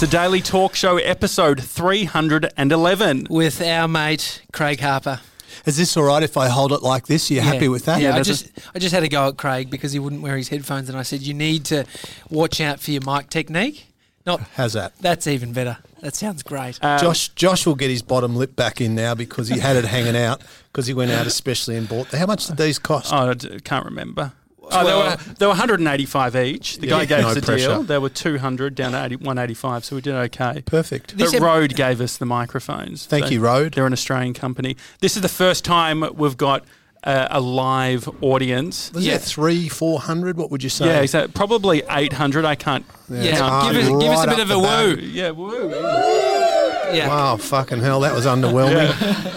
It's a daily talk show episode 311. with our mate Craig Harper. Is this all right if I hold it like this? Are you happy with that? Yeah, I just I just had to go at Craig because he wouldn't wear his headphones, and I said you need to watch out for your mic technique. Not How's that? that's even better. That sounds great. Um, Josh Josh will get his bottom lip back in now because he had it hanging out because he went out especially and bought. How much did these cost? Oh, I d- can't remember. Oh, they were they were 185 each. The Yeah, guy gave no us a pressure. deal. They were 200 down to 80, 185, so we did okay. Perfect. This But ep- Rode gave us the microphones. Thank so you, Rode. They're an Australian company. This is the first time we've got uh, a live audience. Was Yeah. it three, four hundred? What would you say? Yeah, exactly. Probably 800. I can't. yeah, Ah, give us give us a right bit up of a the back. woo. Yeah, woo. Yeah. Wow, fucking hell, that was underwhelming.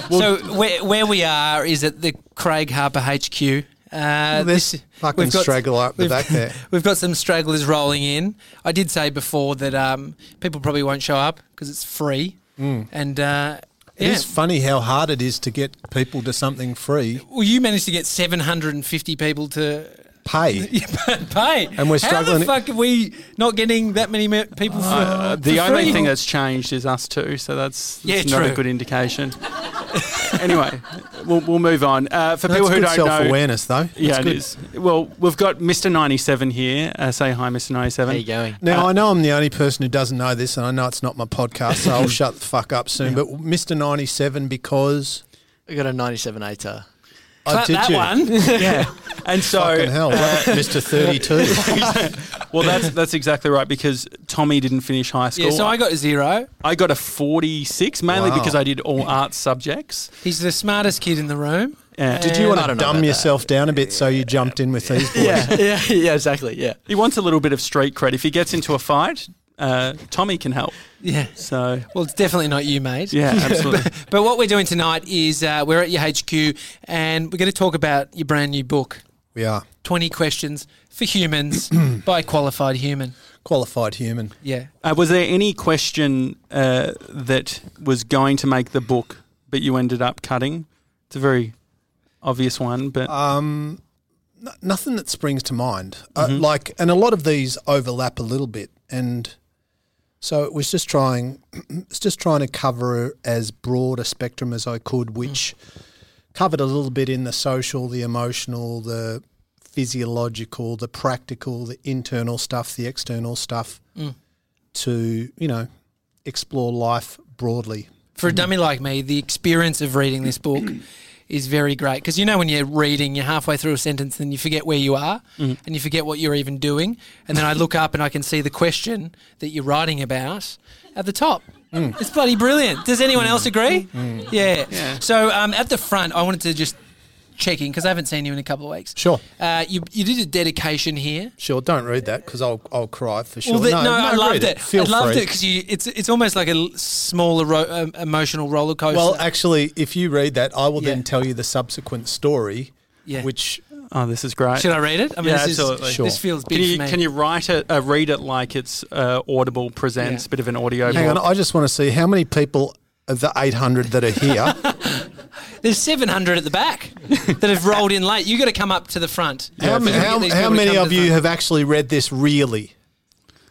so where, where we are is at the Craig Harper HQ. Uh, This this- fucking we've got- straggler up the back there. We've got some stragglers rolling in. I did say before that um, people probably won't show up because it's free. And uh, It yeah. is funny how hard it is to get people to something free. well, you managed to get 750 people to Pay. pay. And we're struggling. How struggling- the fuck are we not getting that many people for, Uh, for the only free? thing that's changed is us two, so that's, Yeah, that's not a good indication. anyway, we'll, we'll move on. Uh, for That's people who good don't know, self-awareness, though. yeah, That's it good. is. Well, we've got Mr. 97 here. Uh, say hi, Mr. 97. How you going? Now I know I'm the only person who doesn't know this, and I know it's not my podcast, so I'll shut the fuck up soon. But Mr. 97, because I got a 97 ATAR. I Clap did that you? one. Yeah, and so Fucking hell, uh, Mr. 32. well, that's that's exactly right because Tommy didn't finish high school. yeah, so I got a zero. I got a 46, mainly Wow. because I did all arts subjects. He's the smartest kid in the room. Yeah. Did you want to dumb yourself down a bit so you jumped in with these boys? Yeah, yeah, yeah, exactly. Yeah. He wants a little bit of street cred. If he gets into a fight, uh, Tommy can help. Yeah. So Well, it's definitely not you, mate. yeah, absolutely. But what we're doing tonight is uh, we're at your HQ and we're going to talk about your brand new book, We are 20 Questions for Humans by a Qualified Human. qualified human. Yeah. Uh, was there any question uh, that was going to make the book, but you ended up cutting? It's a very obvious one, but Um, n- nothing that springs to mind. Uh, like, and a lot of these overlap a little bit, and so it was just trying, it's just trying to cover as broad a spectrum as I could, hmm. which covered a little bit in the social, the emotional, the physiological, the practical, the internal stuff, the external stuff, hmm. to you know explore life broadly. For a dummy like me, the experience of reading this book is very great because you know when you're reading, you're halfway through a sentence and you forget where you are mm. and you forget what you're even doing, and then I look up and I can see the question that you're writing about at the top. Mm. It's bloody brilliant. Does anyone else agree? Mm. Yeah. So um, at the front, I wanted to just check in because I haven't seen you in a couple of weeks. Sure. Uh, you you did a dedication here. Sure, don't read that because I'll I'll cry for sure. Well, the, no, I loved read it. Feel I loved free. it because you it's it's almost like a smaller ro- um, emotional roller coaster. Well, actually, if you read that, I will Yeah. then tell you the subsequent story, yeah. which oh, this is great. Should I read it? I mean, Yeah, this absolutely. Is, Sure. This feels big Can you, for me. can you write it, uh, read it like it's uh, Audible presents, Yeah. bit of an audio hang on. I just want to see how many people of the 800 that are here. There's 700 at the back that have rolled in late. You've got to come up to the front. how ma- how, how many of you front. have actually read this really?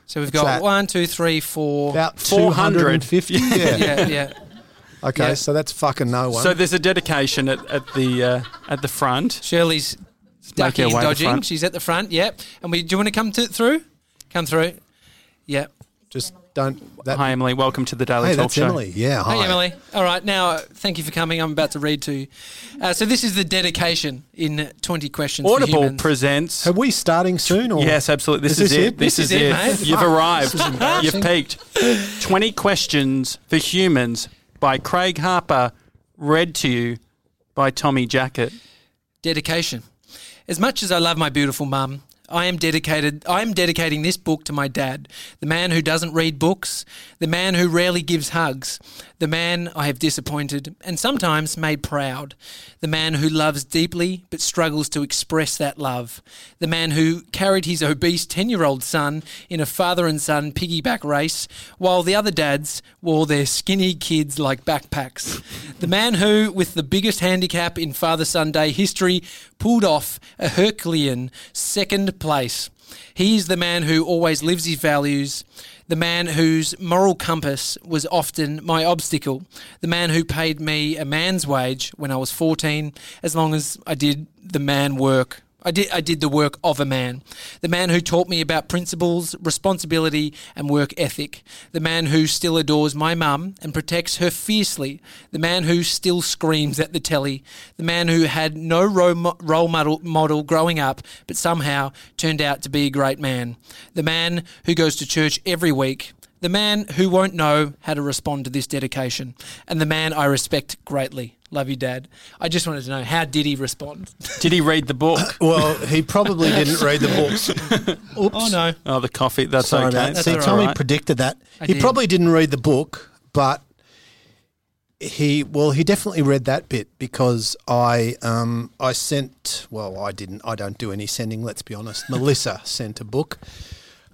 So we've got that? one, two, three, four. About 400. 250? Yeah. yeah, yeah. Okay, Yeah. so that's fucking no one. So there's a dedication at, at the uh, at the front. Shirley's ducking and way to the dodging. She's at the front. Yep. And we do you want to come to, through? Come through. Yep. just don't. That, Hi, Emily. Welcome to the Daily hey, Talk that's Show. Emily. Yeah, hi. Hey, Emily. All right. Now, uh, thank you for coming. I'm about to read to you. Uh, so this is the dedication in 20 questions Audible humans. presents. Are we starting soon? Or? Yes, absolutely. This Is is, this it. it? This, is, it. mate. You've arrived. This is. You've peaked. 20 questions for humans by Craig Harper, read to you by Tommy Jackett. Dedication. As much as I love my beautiful mum, I am dedicated I am dedicating this book to my dad, the man who doesn't read books, the man who rarely gives hugs, the man I have disappointed and sometimes made proud, the man who loves deeply but struggles to express that love, the man who carried his obese 10-year-old son in a father and son piggyback race while the other dads wore their skinny kids like backpacks, the man who with the biggest handicap in father son day history pulled off a Herculean second place. He's the man who always lives his values, the man whose moral compass was often my obstacle, the man who paid me a man's wage when I was 14, as long as I did the man work I did, I did the work of a man. The man who taught me about principles, responsibility, and work ethic. The man who still adores my mum and protects her fiercely. The man who still screams at the telly. The man who had no role model, model growing up, but somehow turned out to be a great man. The man who goes to church every week. The man who won't know how to respond to this dedication. And the man I respect greatly. Love you, Dad. I just wanted to know how did he respond? Did he read the book? Well, he probably didn't read the books. Oops. Oh no. Oh, the coffee. That's Sorry okay. that. That's See, all Tommy right. predicted that. I he did. probably didn't read the book, but he well, he definitely read that bit because I um I sent well, I didn't I don't do any sending, let's be honest. Melissa sent a book.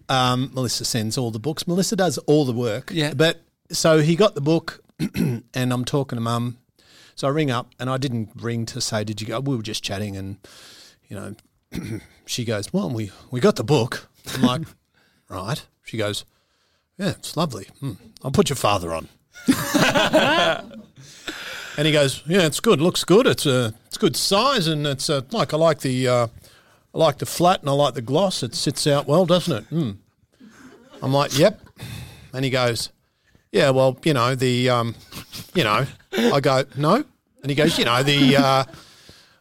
Um, Melissa sends all the books. Melissa does all the work. Yeah. But so he got the book and I'm talking to mum. So I ring up and I didn't ring to say, Did you go? We were just chatting and you know, she goes, Well, we, we got the book. I'm like, Right. She goes, Yeah, it's lovely. Hmm. I'll put your father on. and he goes, Yeah, it's good. Looks good. It's a it's good size and it's uh like I like the uh, I like the flat and I like the gloss. It sits out well, doesn't it? Hmm. I'm like, Yep. And he goes, Yeah, well, you know, the um you know. I go, No. And he goes, you know, the uh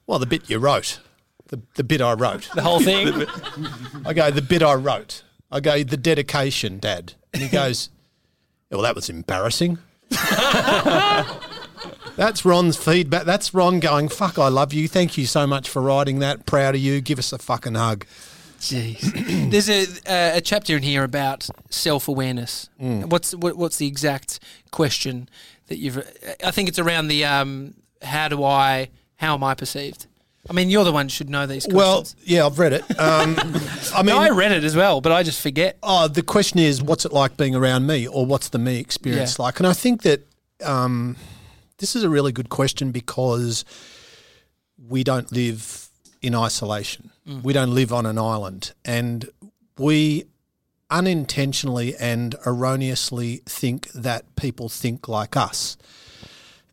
well, the bit you wrote. The the bit I wrote. The whole thing. I go, the bit I wrote. I go, the dedication, Dad. And he goes, "Yeah, well, that was embarrassing. That's Ron's feedback. That's Ron going, fuck, I love you. Thank you so much for writing that. Proud of you. Give us a fucking hug. Jeez. There's a uh, a chapter in here about self awareness. What's what, what's the exact question that you've? I think it's around the um, how do I how am I perceived? I mean, you're the one who should know these Questions. Well, yeah, I've read it. Um, I mean, No, I read it as well, but I just forget. Oh, the question is, what's it like being around me, or what's the me experience Yeah. like? And I think that um, this is a really good question because we don't live in isolation. We don't live on an island, and we unintentionally and erroneously think that people think like us,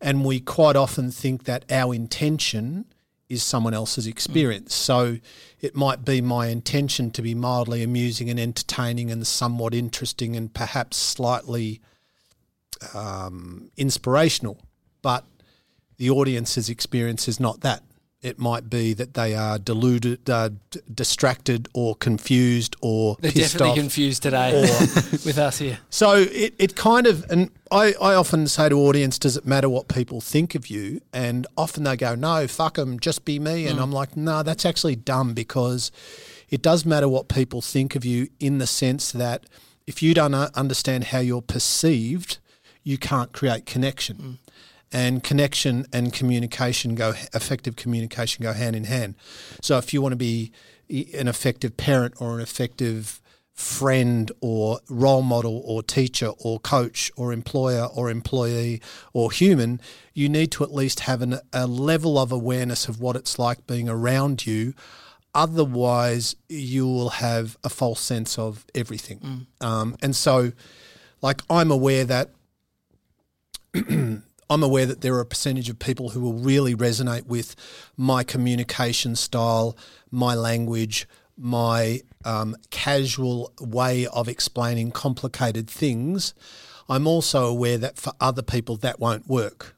and we quite often think that our intention is someone else's experience. So it might be my intention to be mildly amusing and entertaining and somewhat interesting and perhaps slightly um, inspirational, but the audience's experience is not that. It might be that they are deluded, uh, d- distracted, or confused, or They're definitely confused today with us here. So it, it kind of, and I, I often say to audience, does it matter what people think of you? And often they go, no, fuck them, just be me. And I'm like, no, that's actually dumb because it does matter what people think of you in the sense that if you don't understand how you're perceived, you can't create connection. And connection and communication go, effective communication go hand in hand. So if you want to be an effective parent or an effective friend or role model or teacher or coach or employer or employee or human, you need to at least have an, a level of awareness of what it's like being around you. Otherwise, you will have a false sense of everything. Um, and so, like, I'm aware that I'm aware that there are a percentage of people who will really resonate with my communication style, my language, my um, casual way of explaining complicated things. I'm also aware that for other people that won't work.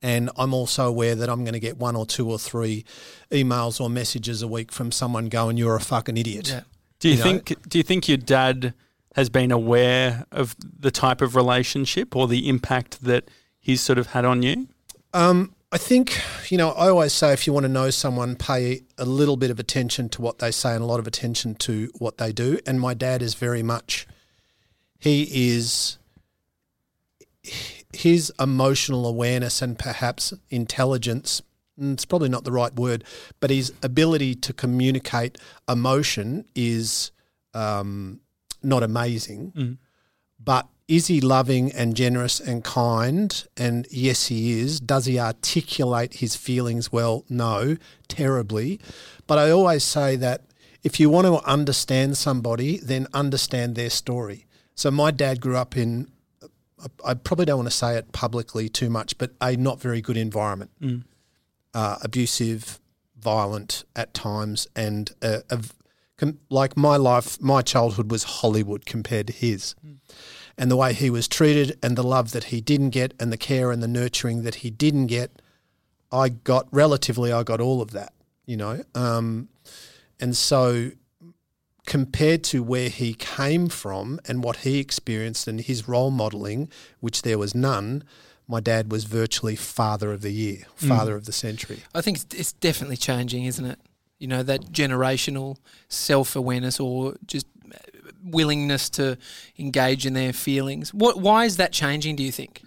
And I'm also aware that I'm going to get one or two or three emails or messages a week from someone going, You're a fucking idiot. Yeah. Do you, You know- think? Do you think your dad has been aware of the type of relationship or the impact that he's sort of had on you? Um, I think, you know, I always say if you want to know someone, pay a little bit of attention to what they say and a lot of attention to what they do. And my dad is very much, he is, his emotional awareness and perhaps intelligence, mm, it's probably not the right word, but his ability to communicate emotion is um, not amazing. But is he loving and generous and kind? And yes, he is. Does he articulate his feelings well? No, terribly. But I always say that if you want to understand somebody, then understand their story. So my dad grew up in, I- probably don't want to say it publicly too much, but a not very good environment, uh, abusive, violent at times, and a, com- like my life, my childhood was Hollywood compared to his. And the way he was treated, and the love that he didn't get, and the care and the nurturing that he didn't get, I got relatively, I got all of that, you know. Um, and so, compared to where he came from and what he experienced and his role modeling, which there was none, my dad was virtually father of the year, father of the century. I think it's, it's definitely changing, isn't it? You know, that generational self awareness or just willingness to engage in their feelings. What? Why is that changing? Do you think?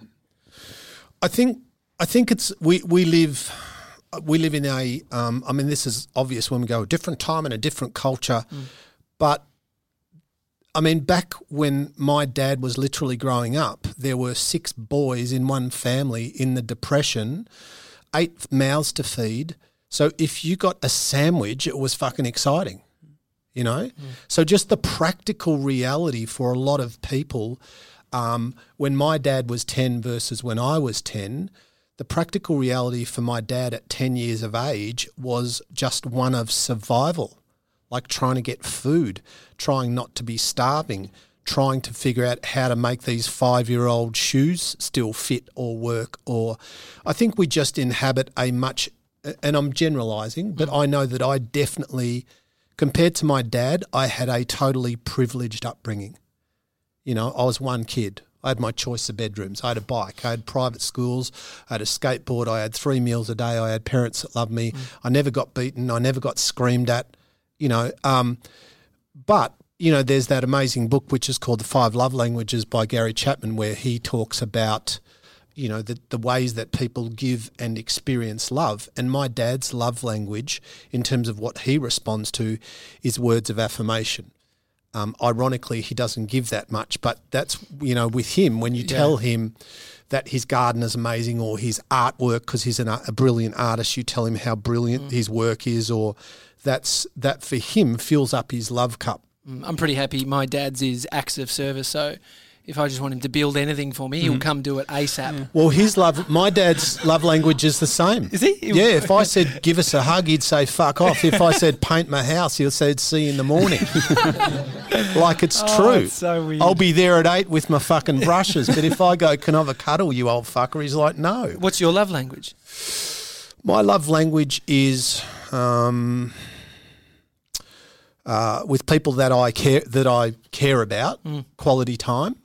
I think I think it's we we live we live in a um, I mean this is obvious when we go a different time and a different culture, but I mean back when my dad was literally growing up, there were six boys in one family in the depression, eight mouths to feed. So if you got a sandwich, it was fucking exciting you know? So just the practical reality for a lot of people, um, when my dad was 10 versus when I was 10, the practical reality for my dad at 10 years of age was just one of survival, like trying to get food, trying not to be starving, trying to figure out how to make these five year old shoes still fit or work. Or I think we just inhabit a much, and I'm generalizing, but I know that I definitely compared to my dad, I had a totally privileged upbringing. You know, I was one kid. I had my choice of bedrooms. I had a bike. I had private schools. I had a skateboard. I had three meals a day. I had parents that loved me. I never got beaten. I never got screamed at. You know, um, but you know, there's that amazing book which is called The Five Love Languages by Gary Chapman, where he talks about you know the, the ways that people give and experience love. And my dad's love language in terms of what he responds to is words of affirmation. Um, ironically he doesn't give that much but that's you know with him when you tell him that his garden is amazing or his artwork because he's an, a brilliant artist you tell him how brilliant his work is or that's that for him fills up his love cup. Mm, I'm pretty happy. My dad's is acts of service, so if I just want him to build anything for me, he'll come do it ASAP. Well, his love, my dad's love language is the same. Is he? Yeah. If I said give us a hug, he'd say fuck off. If I said paint my house, he'll say see you in the morning. like it's true. it's so weird. I'll be there at eight with my fucking brushes. But if I go, can I have a cuddle, you old fucker? He's like, no. What's your love language? My love language is um, uh, with people that I care that I care about, quality time.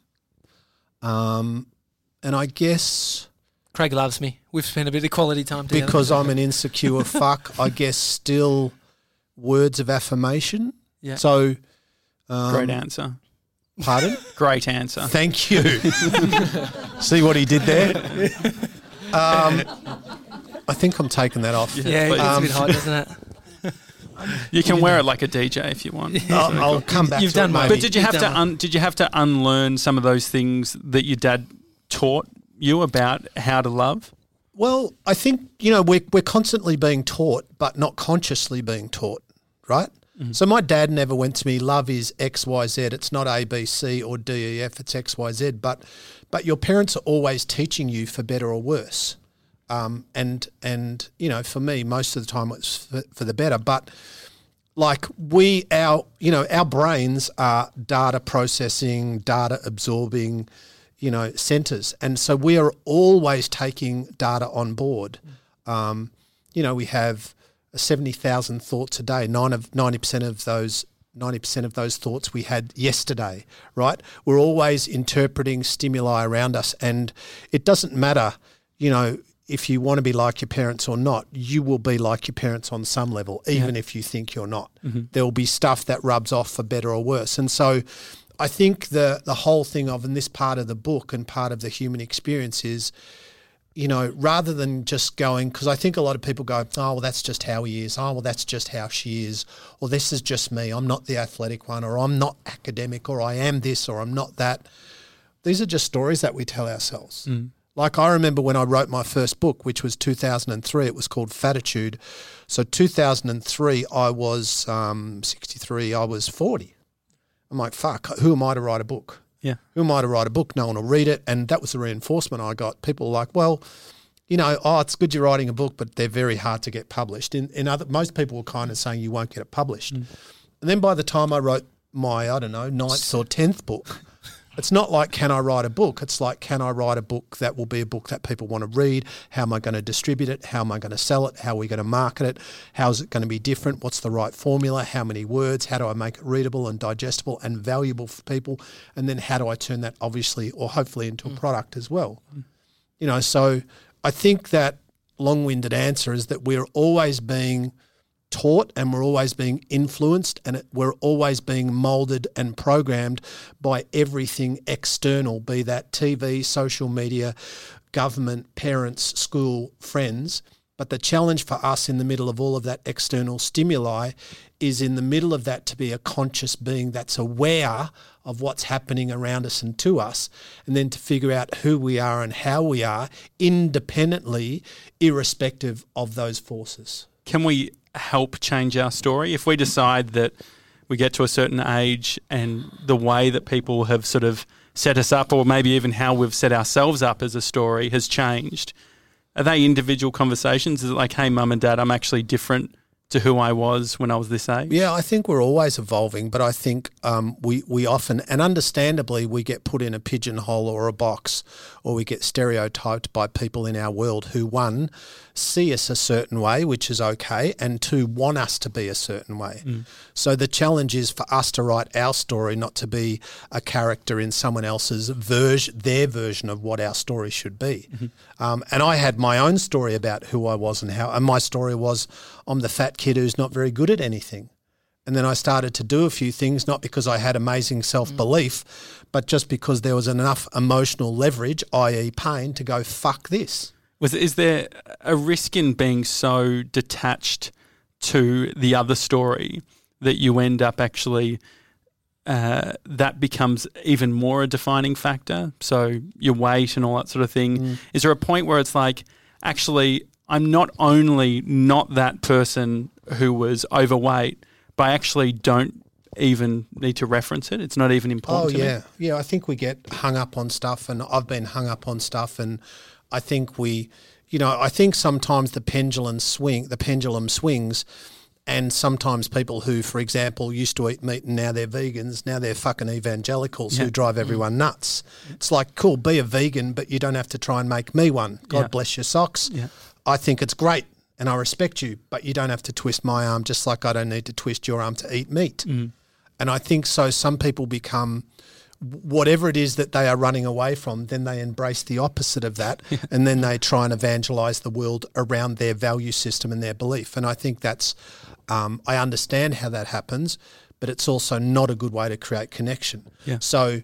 Um, and I guess Craig loves me. We've spent a bit of quality time together. because I'm an insecure fuck, I guess still words of affirmation. Yeah. So, um, Great answer. pardon? Great answer. Thank you. See what he did there? Um, I think I'm taking that off. yeah, please. it's a Um, bit hot, doesn't it? You can wear it like a DJ if you want. I'll, I'll come back You've to it done my- maybe. But did you You've have to done un- did you have to unlearn some of those things that your dad taught you about how to love? Well, I think you know we're we're constantly being taught, but not consciously being taught, right? Mm-hmm. So my dad never went to me. Love is X Y Z. It's not A B C or D E F. It's X Y Z. But but your parents are always teaching you for better or worse. Um, and and you know, for me, most of the time it's for, for the better. But like we, our you know, our brains are data processing, data absorbing, you know, centers, and so we are always taking data on board. Um, you know, we have seventy thousand thoughts a day. Nine of ninety percent of those. 90% of those thoughts we had yesterday, right? We're always interpreting stimuli around us, and it doesn't matter, you know, if you want to be like your parents or not, you will be like your parents on some level, even if you think you're not. Mm-hmm. There will be stuff that rubs off for better or worse. And so I think the the whole thing of in this part of the book and part of the human experience is, you know, rather than just going, because I think a lot of people go, oh, well, that's just how he is. Oh, well, that's just how she is. Or this is just me. I'm not the athletic one, or I'm not academic, or I am this, or I'm not that. These are just stories that we tell ourselves. Mm. Like I remember when I wrote my first book, which was 2003. It was called Fatitude. So 2003, I was um, 63. I was 40. I'm like, fuck. Who am I to write a book? Yeah. Who am I to write a book? No one will read it. And that was the reinforcement I got. People were like, well, you know, oh, it's good you're writing a book, but they're very hard to get published. In, in other, most people were kind of saying you won't get it published. And then by the time I wrote my, I don't know, ninth or tenth book, it's not like can I write a book. It's like can I write a book that will be a book that people want to read? How am I going to distribute it? How am I going to sell it? How are we going to market it? How is it going to be different? What's the right formula? How many words? How do I make it readable and digestible and valuable for people? And then how do I turn that obviously or hopefully into a mm. product as well? Mm. You know, so I think that long-winded answer is that we're always being taught and we're always being influenced and it, we're always being molded and programmed by everything external, be that TV, social media, government, parents, school, friends. But the challenge for us in the middle of all of that external stimuli is in the middle of that to be a conscious being that's aware of what's happening around us and to us, and then to figure out who we are and how we are independently, irrespective of those forces. Can we help change our story if we decide that we get to a certain age and the way that people have sort of set us up, or maybe even how we've set ourselves up as a story, has changed? Are they individual conversations? Is it like, hey, mum and dad, I'm actually different to who I was when I was this age? Yeah, I think we're always evolving, but I think um, we we often and understandably we get put in a pigeonhole or a box, or we get stereotyped by people in our world who one see us a certain way, which is okay, and two want us to be a certain way. So the challenge is for us to write our story, not to be a character in someone else's version, their version of what our story should be. Um, and I had my own story about who I was and how, and my story was I'm the fat kid who's not very good at anything. And then I started to do a few things, not because I had amazing self belief, but just because there was enough emotional leverage, i.e., pain, to go, fuck this. Was is there a risk in being so detached to the other story that you end up actually uh, that becomes even more a defining factor? So your weight and all that sort of thing. Is there a point where it's like, actually, I'm not only not that person who was overweight, but I actually don't even need to reference it. It's not even Oh important. to me. yeah, yeah. I think we get hung up on stuff, and I've been hung up on stuff, and I think we, you know, I think sometimes the pendulum swing, the pendulum swings, and sometimes people who, for example, used to eat meat and now they're vegans, now they're fucking evangelicals who drive mm. everyone nuts. It's like, cool, be a vegan, but you don't have to try and make me one. God Yeah. bless your socks. Yeah. I think it's great. And I respect you, but you don't have to twist my arm just like I don't need to twist your arm to eat meat. And I think so. Some people become whatever it is that they are running away from, then they embrace the opposite of that, and then they try and evangelize the world around their value system and their belief. And I think that's, um, I understand how that happens, but it's also not a good way to create connection. Yeah. So,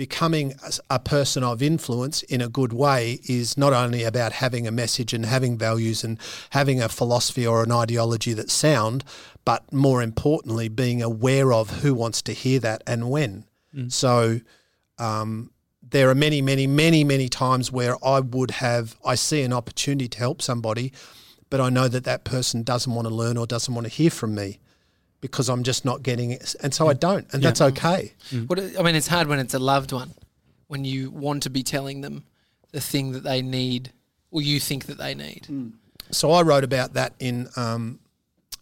becoming a- person of influence in a good way is not only about having a message and having values and having a philosophy or an ideology that's sound, but more importantly, being aware of who wants to hear that and when. So, um, there are many, many, many, many times where I would have, I see an opportunity to help somebody, but I know that that person doesn't want to learn or doesn't want to hear from me because I'm just not getting it. And so I don't. And that's okay. What I mean, it's hard when it's a loved one, when you want to be telling them the thing that they need or you think that they need. So I wrote about that in, um,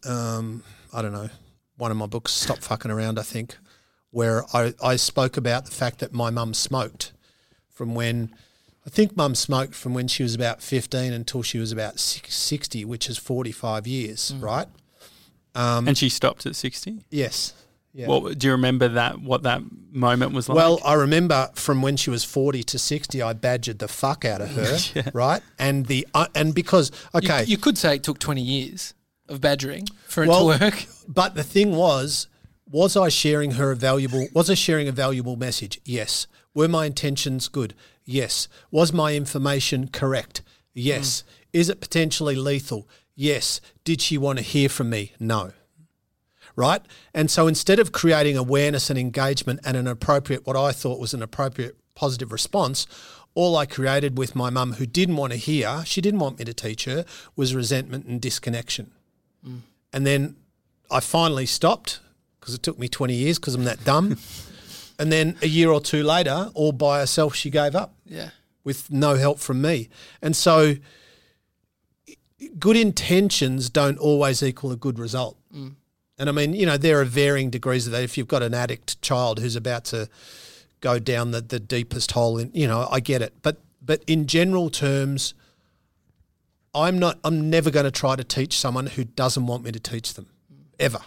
um, I don't know, one of my books, Stop Fucking Around, I think, where I, I spoke about the fact that my mum smoked from when, I think mum smoked from when she was about 15 until she was about 60, which is 45 years, right? And she stopped at 60? Yes. Yeah. What, do you remember that? What that moment was like? Well, I remember from when she was forty to sixty, I badgered the fuck out of her, right? And the uh, and because okay, You, could say it took 20 years of badgering for it Well- to work. But the thing was, was I sharing her a valuable? Was I sharing a valuable message? Yes. Were my intentions good? Yes. Was my information correct? Yes. Is it potentially lethal? Yes. Did she want to hear from me? No. Right. And so instead of creating awareness and engagement and an appropriate, what I thought was an appropriate positive response, all I created with my mum, who didn't want to hear, she didn't want me to teach her, was resentment and disconnection. Mm. And then I finally stopped because it took me 20 years because I'm that dumb. and then a year or two later, all by herself, she gave up Yeah. with no help from me. And so good intentions don't always equal a good result. Mm. And I mean, you know, there are varying degrees of that. If you've got an addict child who's about to go down the, the deepest hole in, you know, I get it. But but in general terms, I'm not I'm never going to try to teach someone who doesn't want me to teach them. Mm. Ever.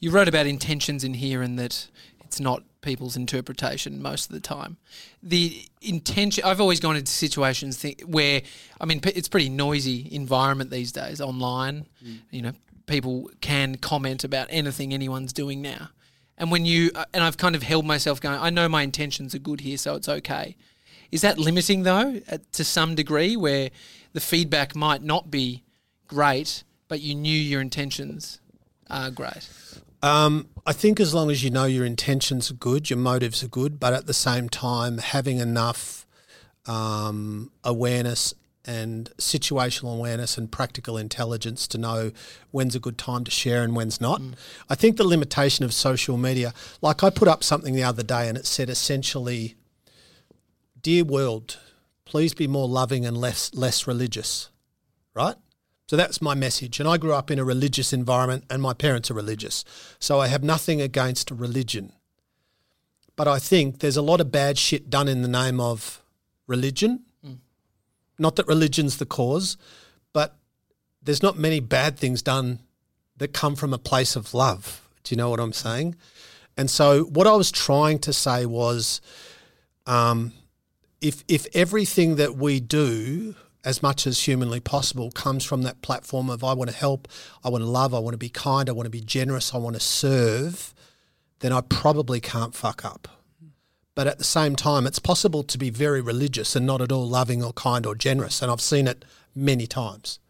You wrote about intentions in here and that it's not people's interpretation most of the time. The intention, I've always gone into situations th- where, I mean, p- it's pretty noisy environment these days online. You know, people can comment about anything anyone's doing now. And when you, uh, and I've kind of held myself going, I know my intentions are good here, so it's okay. Is that limiting though, to some degree, where the feedback might not be great, but you knew your intentions are great? Um, I think as long as you know your intentions are good, your motives are good, but at the same time, having enough um, awareness and situational awareness and practical intelligence to know when's a good time to share and when's not. I think the limitation of social media, like I put up something the other day and it said essentially, Dear world, please be more loving and less less religious. Right? So that's my message. And I grew up in a religious environment, and my parents are religious. So I have nothing against religion. But I think there's a lot of bad shit done in the name of religion. Not that religion's the cause, but there's not many bad things done that come from a place of love. Do you know what I'm saying? And so what I was trying to say was um, if if everything that we do as much as humanly possible comes from that platform of I want to help, I want to love, I want to be kind, I want to be generous, I want to serve, then I probably can't fuck up. But at the same time, it's possible to be very religious and not at all loving or kind or generous. And I've seen it many times.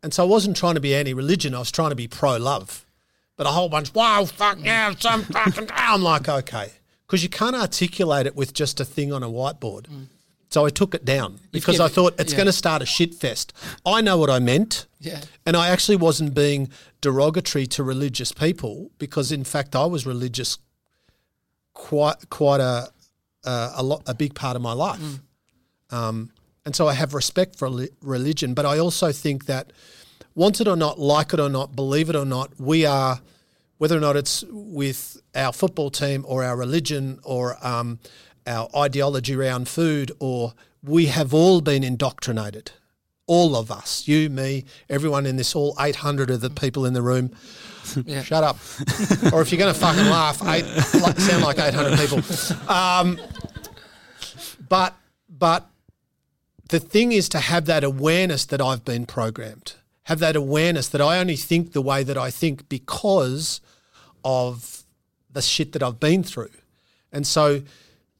And so I wasn't trying to be anti religion, I was trying to be pro love. But a whole bunch, wow, fuck yeah, some fucking. I'm like, okay. Because you can't articulate it with just a thing on a whiteboard. Mm. So I took it down because I thought it's yeah. going to start a shit fest. I know what I meant. Yeah. And I actually wasn't being derogatory to religious people because, in fact, I was religious quite quite a uh, a lot a big part of my life. Um, and so I have respect for religion, but I also think that, want it or not, like it or not, believe it or not, we are, whether or not it's with our football team or our religion or um, our ideology around food, or we have all been indoctrinated. All of us, you, me, everyone in this, all 800 of the people in the room. Yeah. Shut up. or if you're going to fucking laugh, eight, like, sound like 800 people. Um, but, but the thing is to have that awareness that I've been programmed, have that awareness that I only think the way that I think because of the shit that I've been through. And so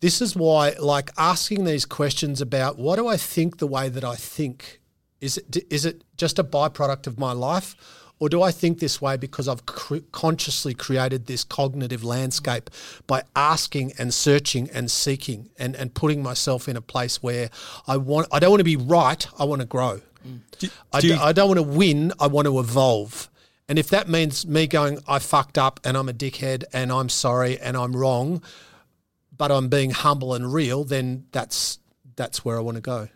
this is why, like, asking these questions about what do I think the way that I think is it, is it just a byproduct of my life? Or do I think this way because I've cr- consciously created this cognitive landscape by asking and searching and seeking and, and putting myself in a place where I want I don't want to be right, I want to grow. Mm. Do, I, do you- I don't want to win, I want to evolve. And if that means me going, I fucked up and I'm a dickhead and I'm sorry and I'm wrong, but I'm being humble and real, then that's that's where I want to go.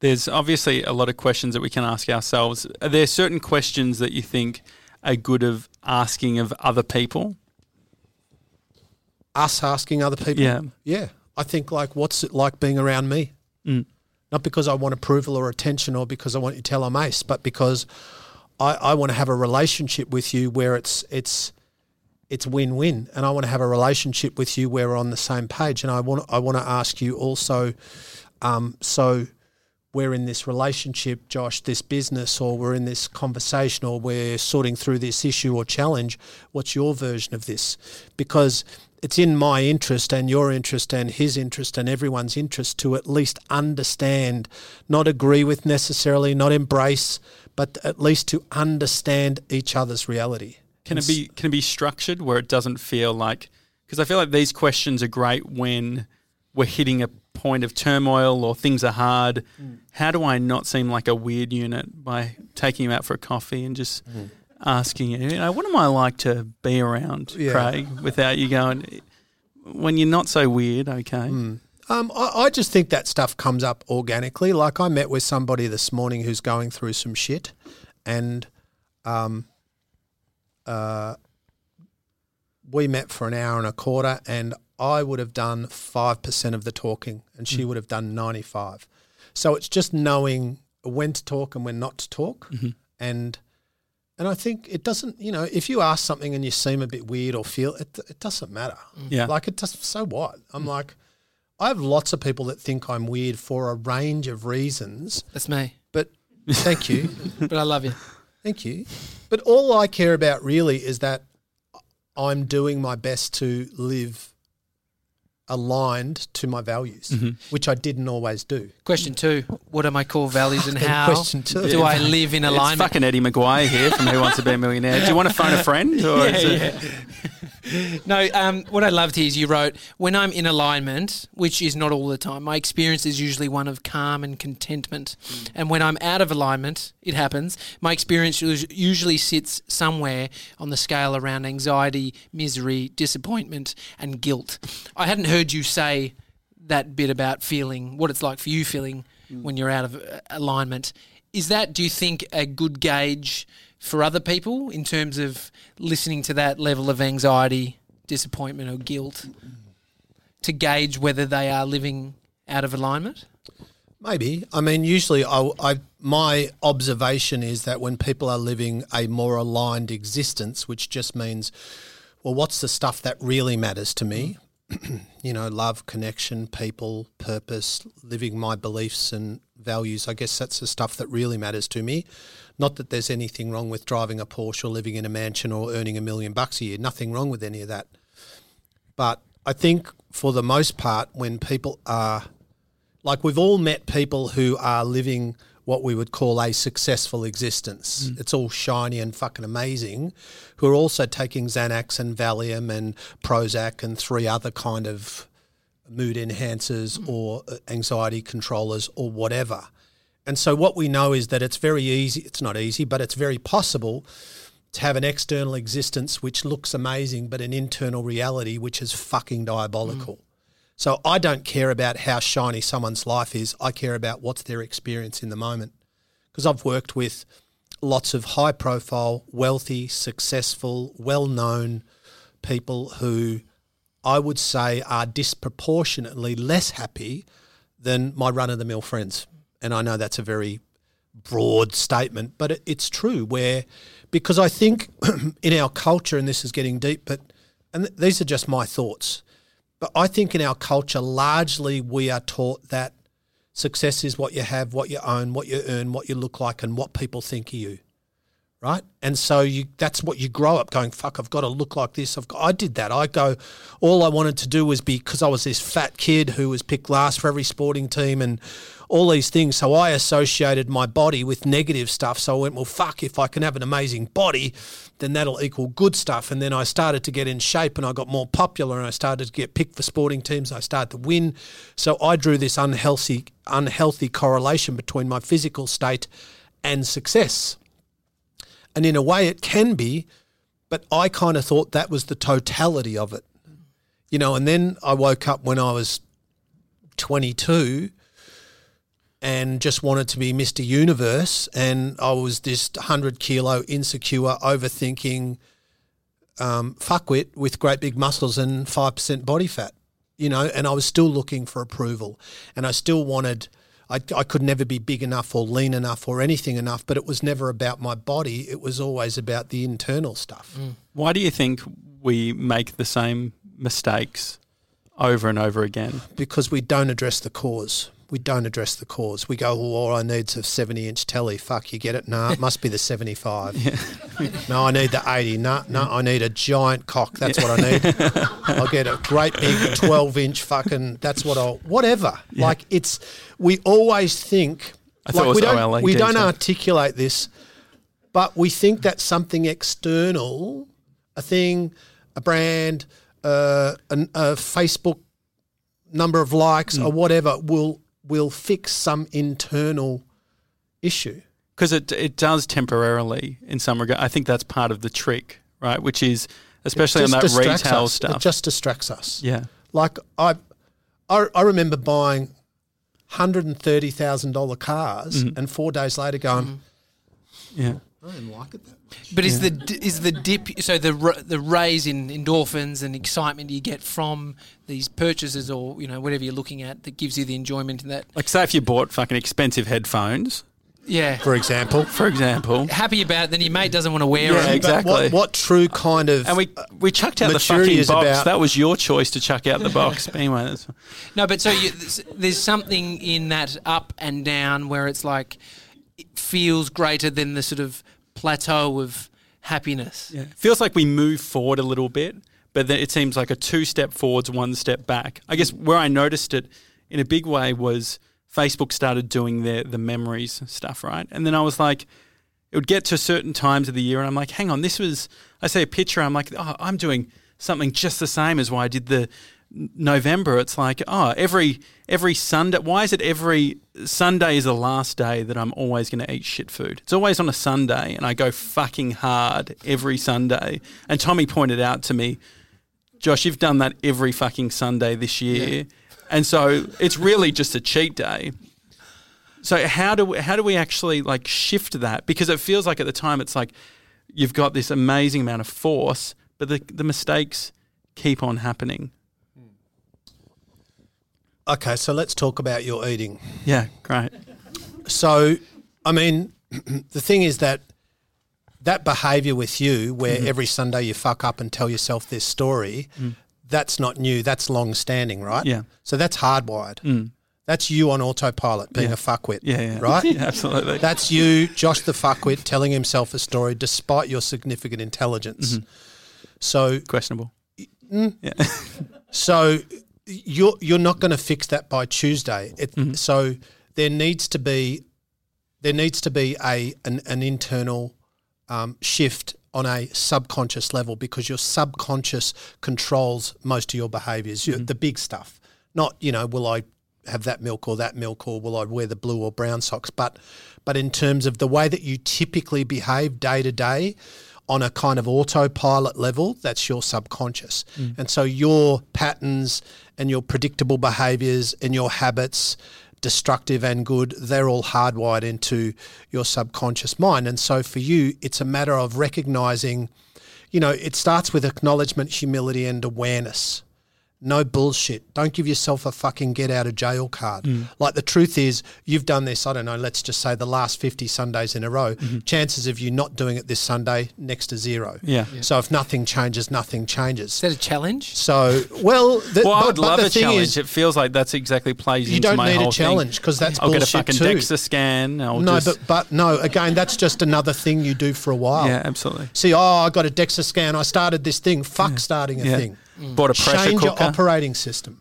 There's obviously a lot of questions that we can ask ourselves. Are there certain questions that you think are good of asking of other people? Us asking other people. Yeah. Yeah. I think like what's it like being around me? Mm. Not because I want approval or attention or because I want you to tell I'm ace, but because I, I want to have a relationship with you where it's it's it's win win, and I want to have a relationship with you where we're on the same page. And I want I want to ask you also, um, so we're in this relationship, Josh, this business, or we're in this conversation, or we're sorting through this issue or challenge. What's your version of this? Because it's in my interest and your interest and his interest and everyone's interest to at least understand, not agree with necessarily, not embrace, but at least to understand each other's reality. Can it be can it be structured where it doesn't feel like because I feel like these questions are great when we're hitting a point of turmoil or things are hard, how do I not seem like a weird unit by taking you out for a coffee and just asking you, you know, what am I like to be around, Yeah. Craig, without you going, when you're not so weird, okay? Um, I, I just think that stuff comes up organically. Like I met with somebody this morning who's going through some shit, and um, uh, we met for an hour and a quarter, and I would have done five percent of the talking, and she mm. would have done ninety five. So it's just knowing when to talk and when not to talk, mm-hmm. and and I think it doesn't. You know, if you ask something and you seem a bit weird or feel it, it doesn't matter. Mm. Yeah. Like it does. So what? I'm mm. like, I have lots of people that think I'm weird for a range of reasons. That's me. But thank you, But I love you. Thank you. But all I care about really is that I'm doing my best to live aligned to my values, mm-hmm. which I didn't always do. Question two: What are my core values and how question two. do I live in It's alignment? fucking Eddie McGuire here from Who Wants to Be a Millionaire. Do you want to phone a friend? Or is it- No, um, what I loved here is you wrote, when I'm in alignment, which is not all the time, my experience is usually one of calm and contentment. And when I'm out of alignment, it happens, my experience usually sits somewhere on the scale around anxiety, misery, disappointment, and guilt. I hadn't heard you say that bit about feeling, what it's like for you feeling when you're out of uh, alignment. Is that, do you think, a good gauge for other people in terms of listening to that level of anxiety, disappointment, or guilt to gauge whether they are living out of alignment? Maybe. I mean, usually, I, I my observation is that when people are living a more aligned existence, which just means, well, what's the stuff that really matters to me? you know, love, connection, people, purpose, living my beliefs and values. I guess that's the stuff that really matters to me. Not that there's anything wrong with driving a Porsche or living in a mansion or earning a million bucks a year. Nothing wrong with any of that. But I think for the most part, when people are like we've all met people who are living what we would call a successful existence. It's all shiny and fucking amazing, who are also taking Xanax and Valium and Prozac and three other kind of mood enhancers or uh, anxiety controllers or whatever. And so what we know is that it's very easy, it's not easy, but it's very possible to have an external existence which looks amazing, but an internal reality which is fucking diabolical. Mm. So I don't care about how shiny someone's life is. I care about what's their experience in the moment. Because I've worked with lots of high profile, wealthy, successful, well known people who I would say are disproportionately less happy than my run of the mill friends. And I know that's a very broad statement, but it, it's true. Where because I think in our culture, and this is getting deep, but and th- these are just my thoughts, but I think in our culture, largely we are taught that success is what you have, what you own, what you earn, what you look like, and what people think of you. Right, and so you that's what you grow up going. Fuck, I've got to look like this. I've got, I did that. I go. All I wanted to do was be because I was this fat kid who was picked last for every sporting team and all these things. So I associated my body with negative stuff. So I went, well, fuck, if I can have an amazing body, then that'll equal good stuff. And then I started to get in shape and I got more popular and I started to get picked for sporting teams. I started to win. So I drew this unhealthy, unhealthy correlation between my physical state and success. And in a way, it can be, but I kind of thought that was the totality of it. You know, and then I woke up when I was 22 and just wanted to be Mr. Universe. And I was this 100 kilo insecure, overthinking um, fuckwit with great big muscles and 5% body fat, you know, and I was still looking for approval. And I still wanted, I, I could never be big enough or lean enough or anything enough, but it was never about my body. It was always about the internal stuff. Why do you think we make the same mistakes over and over again? because we don't address the cause. We don't address the cause. We go, well, all I need's a 70 inch telly. Fuck, you get it? No, it must be the 75. no, I need the 80. No, no, I need a giant cock. That's what I need. I'll get a great big 12 inch fucking, that's what I'll, whatever. Like it's, we always think, I like we don't, OLED we don't stuff. articulate this, but we think that something external, a thing, a brand, uh, an, a Facebook number of likes Mm. or whatever will will fix some internal issue. because it it does temporarily in some regard. I think that's part of the trick, right? Which is especially on that retail us. stuff. It just distracts us. yeah, Like I, I, I remember buying hundred and thirty thousand dollar cars, Mm-hmm. and four days later going, yeah. I didn't like it that much. But is the is the dip so the the raise in endorphins and excitement you get from these purchases or you know whatever you're looking at that gives you the enjoyment in that Like say if you bought fucking expensive headphones, yeah For example, for example, happy about it then your mate doesn't want to wear Yeah, them But exactly. what, what true kind of and we we chucked out the fucking box. about- that was your choice to chuck out the box. Anyway, that's, no but so you, there's, there's something in that up and down where it's like it feels greater than the sort of plateau of happiness yeah. feels like we move forward a little bit, but then it seems like a two step forwards, one step back. I guess where I noticed it in a big way was Facebook started doing their the memories stuff, right? And then I was like, it would get to certain times of the year, and I'm like, hang on, this was. I see a picture, I'm like, oh, I'm doing something just the same as why I did the November. It's like, oh, every every Sunday. Why is it every Sunday is the last day that I'm always going to eat shit food? It's always on a Sunday, and I go fucking hard every Sunday. And Tommy pointed out to me, Josh, you've done that every fucking Sunday this year, and so it's really just a cheat day. So how do we, how do we actually like shift that? Because it feels like at the time it's like you've got this amazing amount of force, but the the mistakes keep on happening. Okay, so let's talk about your eating. Yeah, great. So, I mean, the thing is that that behavior with you, where Mm-hmm. every Sunday you fuck up and tell yourself this story, that's not new. That's long standing, right? Mm. Yeah. Mm. So that's hardwired. That's you on autopilot being Yeah. a fuckwit. Yeah, yeah. Right? Yeah, absolutely. That's you, Josh the fuckwit, telling himself a story despite your significant intelligence. Mm-hmm. So, questionable. Yeah. So you're you're not going to fix that by Tuesday. It, Mm-hmm. So there needs to be there needs to be a an, an internal um, shift on a subconscious level because your subconscious controls most of your behaviors, your, the big stuff. Not you know, will I have that milk or that milk, or will I wear the blue or brown socks? But but in terms of the way that you typically behave day to day. On a kind of autopilot level, that's your subconscious. Mm. And so your patterns and your predictable behaviors and your habits, destructive and good, they're all hardwired into your subconscious mind. And so for you, it's a matter of recognizing, you know, it starts with acknowledgement, humility, and awareness. No bullshit. Don't give yourself a fucking get out of jail card. Mm. Like the truth is, you've done this, I don't know, let's just say the last 50 Sundays in a row. Mm-hmm. Chances of you not doing it this Sunday, next to zero. Yeah. So if nothing changes, nothing changes. is that a challenge So, well, the, Well, I would but love the a thing challenge. is, it feels like that's exactly plays you into don't my need whole a challenge because that's thing. I'll bullshit get a fucking too. DEXA scan. I'll no, just, but but no. Again, that's just another thing you do for a while. yeah, absolutely. See, oh, I got a DEXA scan. I started this thing. Fuck starting a Yeah. thing. Bought a pressure change cooker. your operating system.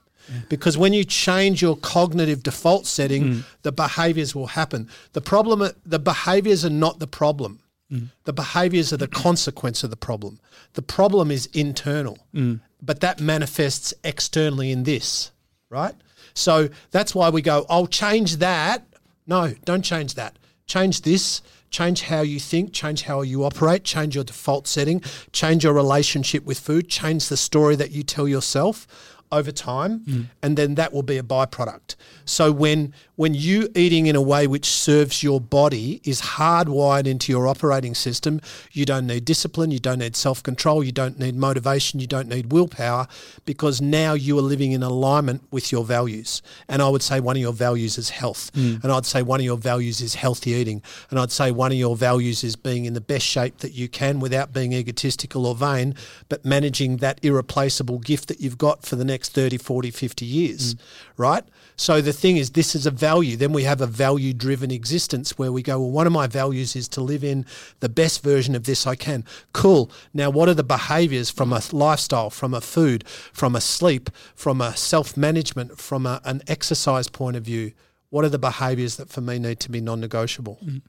Because when you change your cognitive default setting, Mm. the behaviors will happen. The problem, the behaviors are not the problem. Mm. The behaviors are the consequence of the problem. The problem is internal, Mm. but that manifests externally in this, right? So that's why we go, I'll change that. No, don't change that. Change this. Change how you think, change how you operate, change your default setting, change your relationship with food, change the story that you tell yourself over time, hmm. and then that will be a byproduct. So when when you eating in a way which serves your body is hardwired into your operating system, you don't need discipline, you don't need self-control, you don't need motivation, you don't need willpower, because now you are living in alignment with your values. And I would say one of your values is health, hmm. and I'd say one of your values is healthy eating, and I'd say one of your values is being in the best shape that you can without being egotistical or vain, but managing that irreplaceable gift that you've got for the next 30, 40, 50 years, mm. right? So the thing is, this is a value. Then we have a value driven existence where we go, well, one of my values is to live in the best version of this I can. Cool. Now, what are the behaviors from a lifestyle, from a food, from a sleep, from a self management, from a, an exercise point of view? What are the behaviors that for me need to be non negotiable? Mm.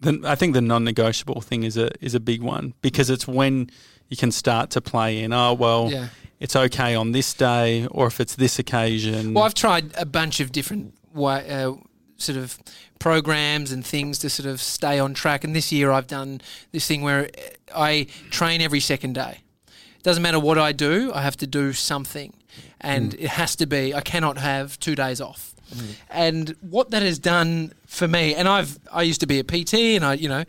The, I think the non-negotiable thing is a is a big one because it's when you can start to play in. Oh well, Yeah. It's okay on this day, or if it's this occasion. Well, I've tried a bunch of different way, uh, sort of programs and things to sort of stay on track. And this year, I've done this thing where I train every second day. It doesn't matter what I do, I have to do something, and it has to be. I cannot have two days off. And what that has done for me, and I've I used to be a PT, and I you know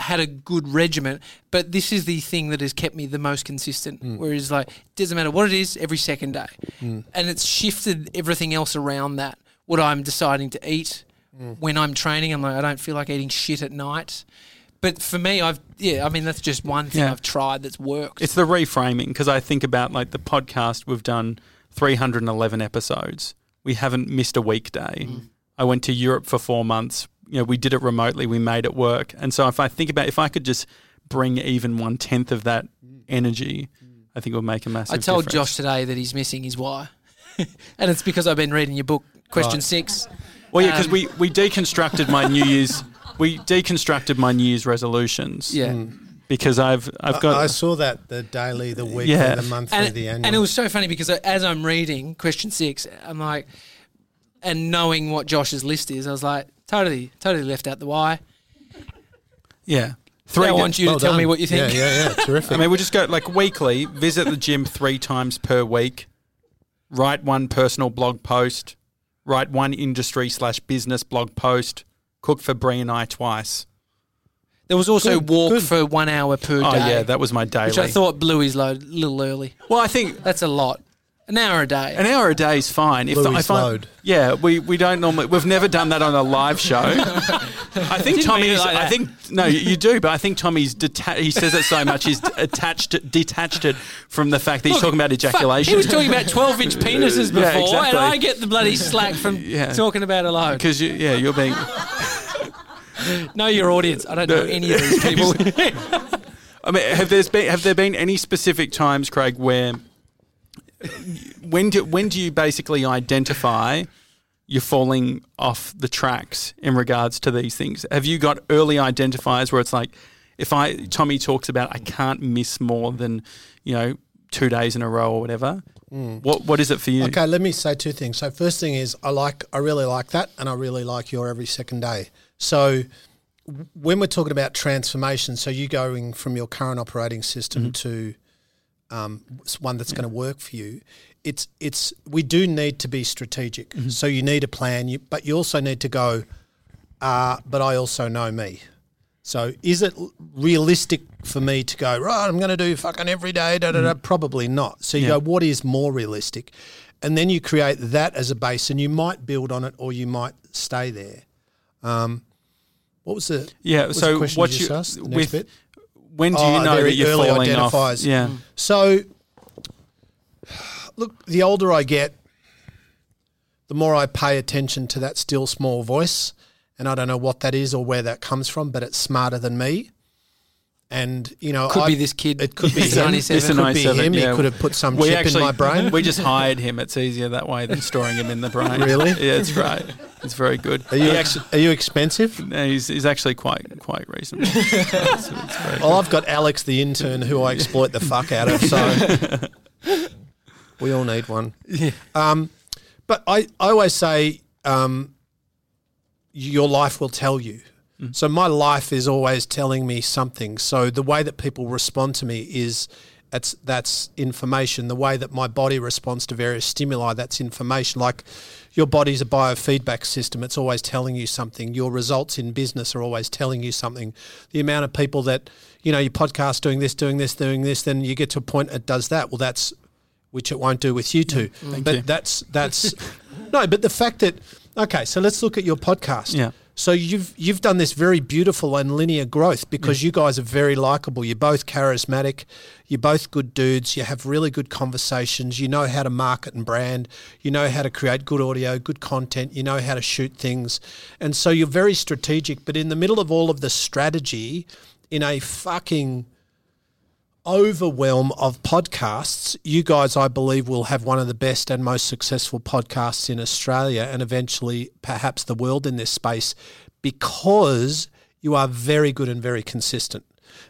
had a good regiment, but this is the thing that has kept me the most consistent. Hmm. Whereas like it doesn't matter what it is, every second day, hmm. and it's shifted everything else around that. What I'm deciding to eat hmm. when I'm training, I'm like I don't feel like eating shit at night. But for me, I've yeah, I mean that's just one thing Yeah. I've tried that's worked. It's the reframing because I think about like the podcast. We've done 311 episodes. We haven't missed a weekday. I went to Europe for four months. You know, we did it remotely. We made it work. And so if I think about if I could just bring even one tenth of that mm. energy, mm. I think it would make a massive. I told difference. Josh today that he's missing his why, and it's because I've been reading your book, Question Right. Six. Well, yeah, because um, we we deconstructed my New Year's. We deconstructed my New Year's resolutions. Yeah. Mm. Because I've I've I, got I saw that the daily, the weekly, Yeah. the monthly, and, the annual. and it was so funny because as I'm reading question six, I'm like, and knowing what Josh's list is, I was like, totally, totally left out the why. yeah. Three. I want you to Well tell me what you think. Yeah, yeah, yeah. Terrific. I mean, we just go like weekly, visit the gym three times per week, write one personal blog post, write one industry slash business blog post, cook for Brie and I twice. There was also Good, walk good. for one hour per Oh, day. Oh yeah, that was my daily. which I thought blew his load a little early. well, I think That's a lot. An hour a day. an hour a day is fine. If, Louis if I, load. Yeah, we, we don't normally, we've never done that on a live show. I think Didn't Tommy's, like I that. think, no, you- you do, but I think Tommy's, deta- he says it so much, he's attached, detached it from the fact that he's Look, talking about Fuck, ejaculation. he was talking about 12 inch penises before, Yeah, exactly. and I get the bloody slack from Yeah. talking about a load. Because, you, yeah, you're being. Know your audience. I don't know any of these people. I mean, have there been have there been any specific times, Craig, where when do when do you basically identify you're falling off the tracks in regards to these things? Have you got early identifiers where it's like, if I Tommy talks about I can't miss more than you know two days in a row or whatever. Mm. What what is it for you? Okay, let me say two things. So first thing is I like I really like that and I really like your every second day. So when we're talking about transformation, so you going from your current operating system mm-hmm. to um, one that's going to work for you, it's it's we do need to be strategic. So you need a plan, you, but you also need to go. Uh, but I also know me. So is it realistic for me to go right? I'm going to do fucking every day. Da, da, da. Probably not. So you Yeah. go, what is more realistic? And then you create that as a base, and you might build on it, or you might stay there. Um, what was the yeah. the So question what you you just asked? The next with bit? When do Oh, you know very that you're early falling off? identifiers. Yeah. Mm. So, look, the older I get, the more I pay attention to that still small voice. And I don't know what that is or where that comes from, but it's smarter than me. And, you know, It Could I- be this kid. It could be He's him. 97. It could be him. yeah. He could have put some We chip actually, in my brain. We just hired him. It's easier that way than storing him in the brain. Really? Yeah, it's great. It's very good. Are you, He ex- are you expensive? No, he's, he's actually quite quite reasonable. It's- it's very Well, I've got Alex, the intern, who I exploit the fuck out of. So we all need one. Yeah. Um, but I, I always say um, your life will tell you. Mm. So my life is always telling me something. So the way that people respond to me is that's that's information. The way that my body responds to various stimuli, that's information. Like your body's a biofeedback system. It's always telling you something. Your results in business are always telling you something. The amount of people that, you know, your podcast doing this, doing this, doing this, then you get to a point it does that. Well, that's which it won't do with you two. Mm. but you. that's that's no. But the fact that okay, so let's look at your podcast. Yeah. So you've you've done this very beautiful and linear growth because you guys are very likable. You're both charismatic. You're both good dudes. You have really good conversations. You know how to market and brand. You know how to create good audio, good content. You know how to shoot things, and so you're very strategic. But in the middle of all of the strategy, in a fucking overwhelm of podcasts, you guys, I believe, will have one of the best and most successful podcasts in Australia and eventually perhaps the world in this space because you are very good and very consistent.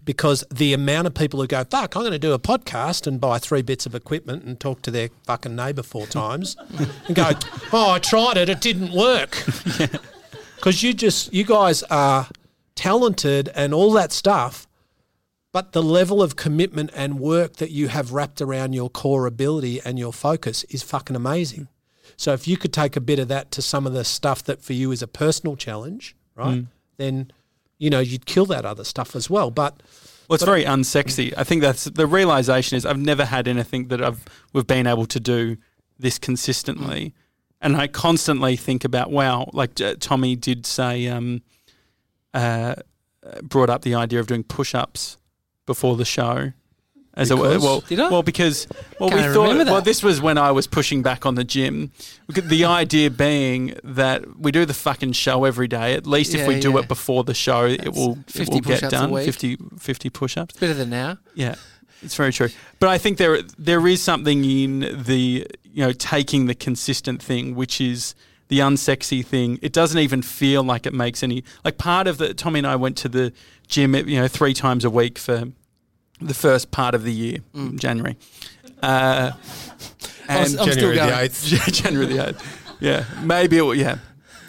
because the amount of people who go, fuck, I'm going to do a podcast and buy three bits of equipment and talk to their fucking neighbour four times and go, oh, I tried it, it didn't work. Because you just, you guys are talented and all that stuff, but the level of commitment and work that you have wrapped around your core ability and your focus is fucking amazing. So if you could take a bit of that to some of the stuff that for you is a personal challenge, right? Then, you know, you'd kill that other stuff as well. But Well, it's very unsexy. I think that's the realization is I've never had anything that I've we've been able to do this consistently, and I constantly think about wow. Like uh, Tommy did say, um, uh, brought up the idea of doing push-ups before the show. As a, Because? well, Did I? well, because well, Can't we thought well, this was when I was pushing back on the gym. The idea being that we do the fucking show every day. At least if Yeah, we do yeah. it before the show, it will it will get done. week. 50, 50 push-ups. Better than now. Yeah, it's very true. But I think there there is something in the you know taking the consistent thing, which is the unsexy thing. It doesn't even feel like it makes any like part of the. Tommy and I went to the gym, you know, three times a week for the first part of the year, January. Uh, I was- and I'm still January the 8th. January the eighth. Yeah, maybe it. will- Yeah,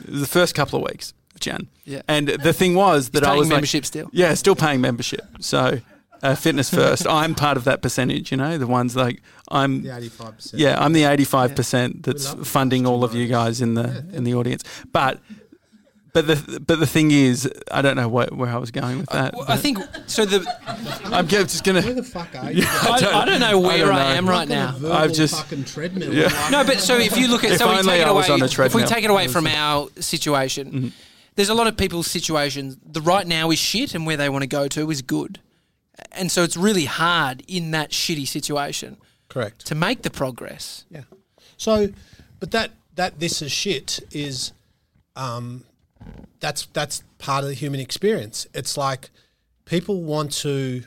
the first couple of weeks of Jan. Yeah. And the thing was that I paying was like- membership still. yeah, still paying membership. So uh, fitness first. I'm part of that percentage. You know, the ones like I'm. the 85%. Yeah, I'm the 85 percent that's funding all of you guys in the in the audience. But but the but the thing is, I don't know what, where I was going with that. Well, I think so. The I'm just gonna. Where the fuck are you? I, I don't know where I, don't know. am right now. I've just- fucking treadmill. Yeah. No, but so if you look at If so we take it away, on a if we take it away from our situation, there's a lot of people's situations. The right now is shit, and where they want to go to is good, and so it's really hard in that shitty situation Correct. to make the progress. Yeah. So, but that that this is shit is, um, that's that's part of the human experience. It's like people want to,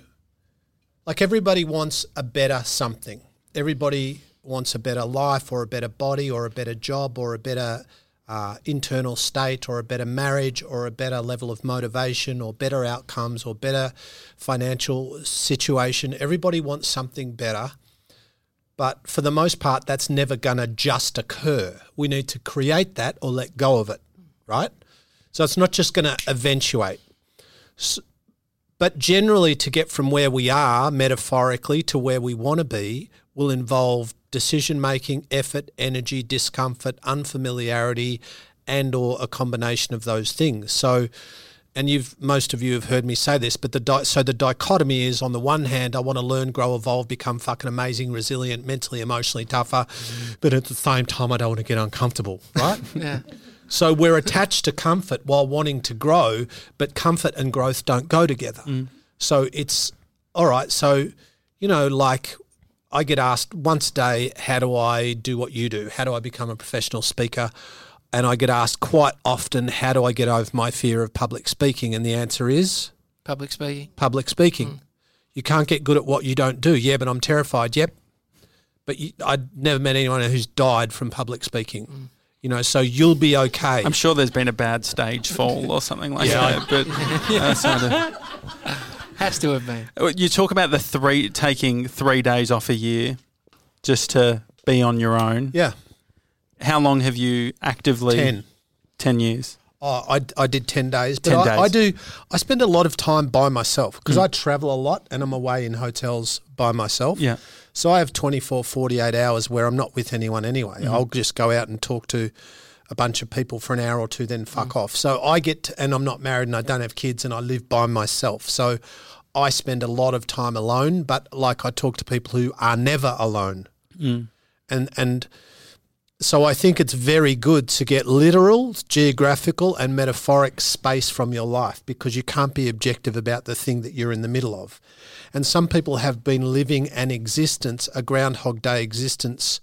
like everybody wants a better something. Everybody wants a better life or a better body or a better job or a better uh, internal state or a better marriage or a better level of motivation or better outcomes or better financial situation. Everybody wants something better. But for the most part, that's never going to just occur. We need to create that or let go of it, right? So it's not just going to eventuate. S- But generally, to get from where we are metaphorically to where we want to be will involve decision making, effort, energy, discomfort, unfamiliarity, and or a combination of those things. So, and you've most of you have heard me say this, but the di- so the dichotomy is on the one hand, I want to learn, grow, evolve, become fucking amazing, resilient, mentally, emotionally tougher, mm. but at the same time, I don't want to get uncomfortable, right? Yeah. So we're attached to comfort while wanting to grow, but comfort and growth don't go together. Mm. So it's all right. So, you know, like I get asked once a day, how do I do what you do? How do I become a professional speaker? And I get asked quite often, how do I get over my fear of public speaking? And the answer is Public speaking. public speaking. Mm. You can't get good at what you don't do. Yeah, but I'm terrified. Yep. But you, I'd never met anyone who's died from public speaking. Mm. You know, so you'll be okay. I'm sure there's been a bad stage fall or something like Yeah. that. But that's not a, Has to have been. Uh, You talk about the three taking three days off a year just to be on your own. yeah, How long have you actively? 10. 10 years. Oh, I, I did 10 days. But 10 I, days. I do, I spend a lot of time by myself because I travel a lot and I'm away in hotels by myself. Yeah. So I have 24, 48 hours where I'm not with anyone anyway. Mm-hmm. I'll just go out and talk to a bunch of people for an hour or two, then mm. fuck off. So I get, to, and I'm not married and I don't have kids and I live by myself. So I spend a lot of time alone, but like I talk to people who are never alone. Mm. And, and, so I think it's very good to get literal, geographical, and metaphoric space from your life because you can't be objective about the thing that you're in the middle of. And some people have been living an existence, a Groundhog Day existence,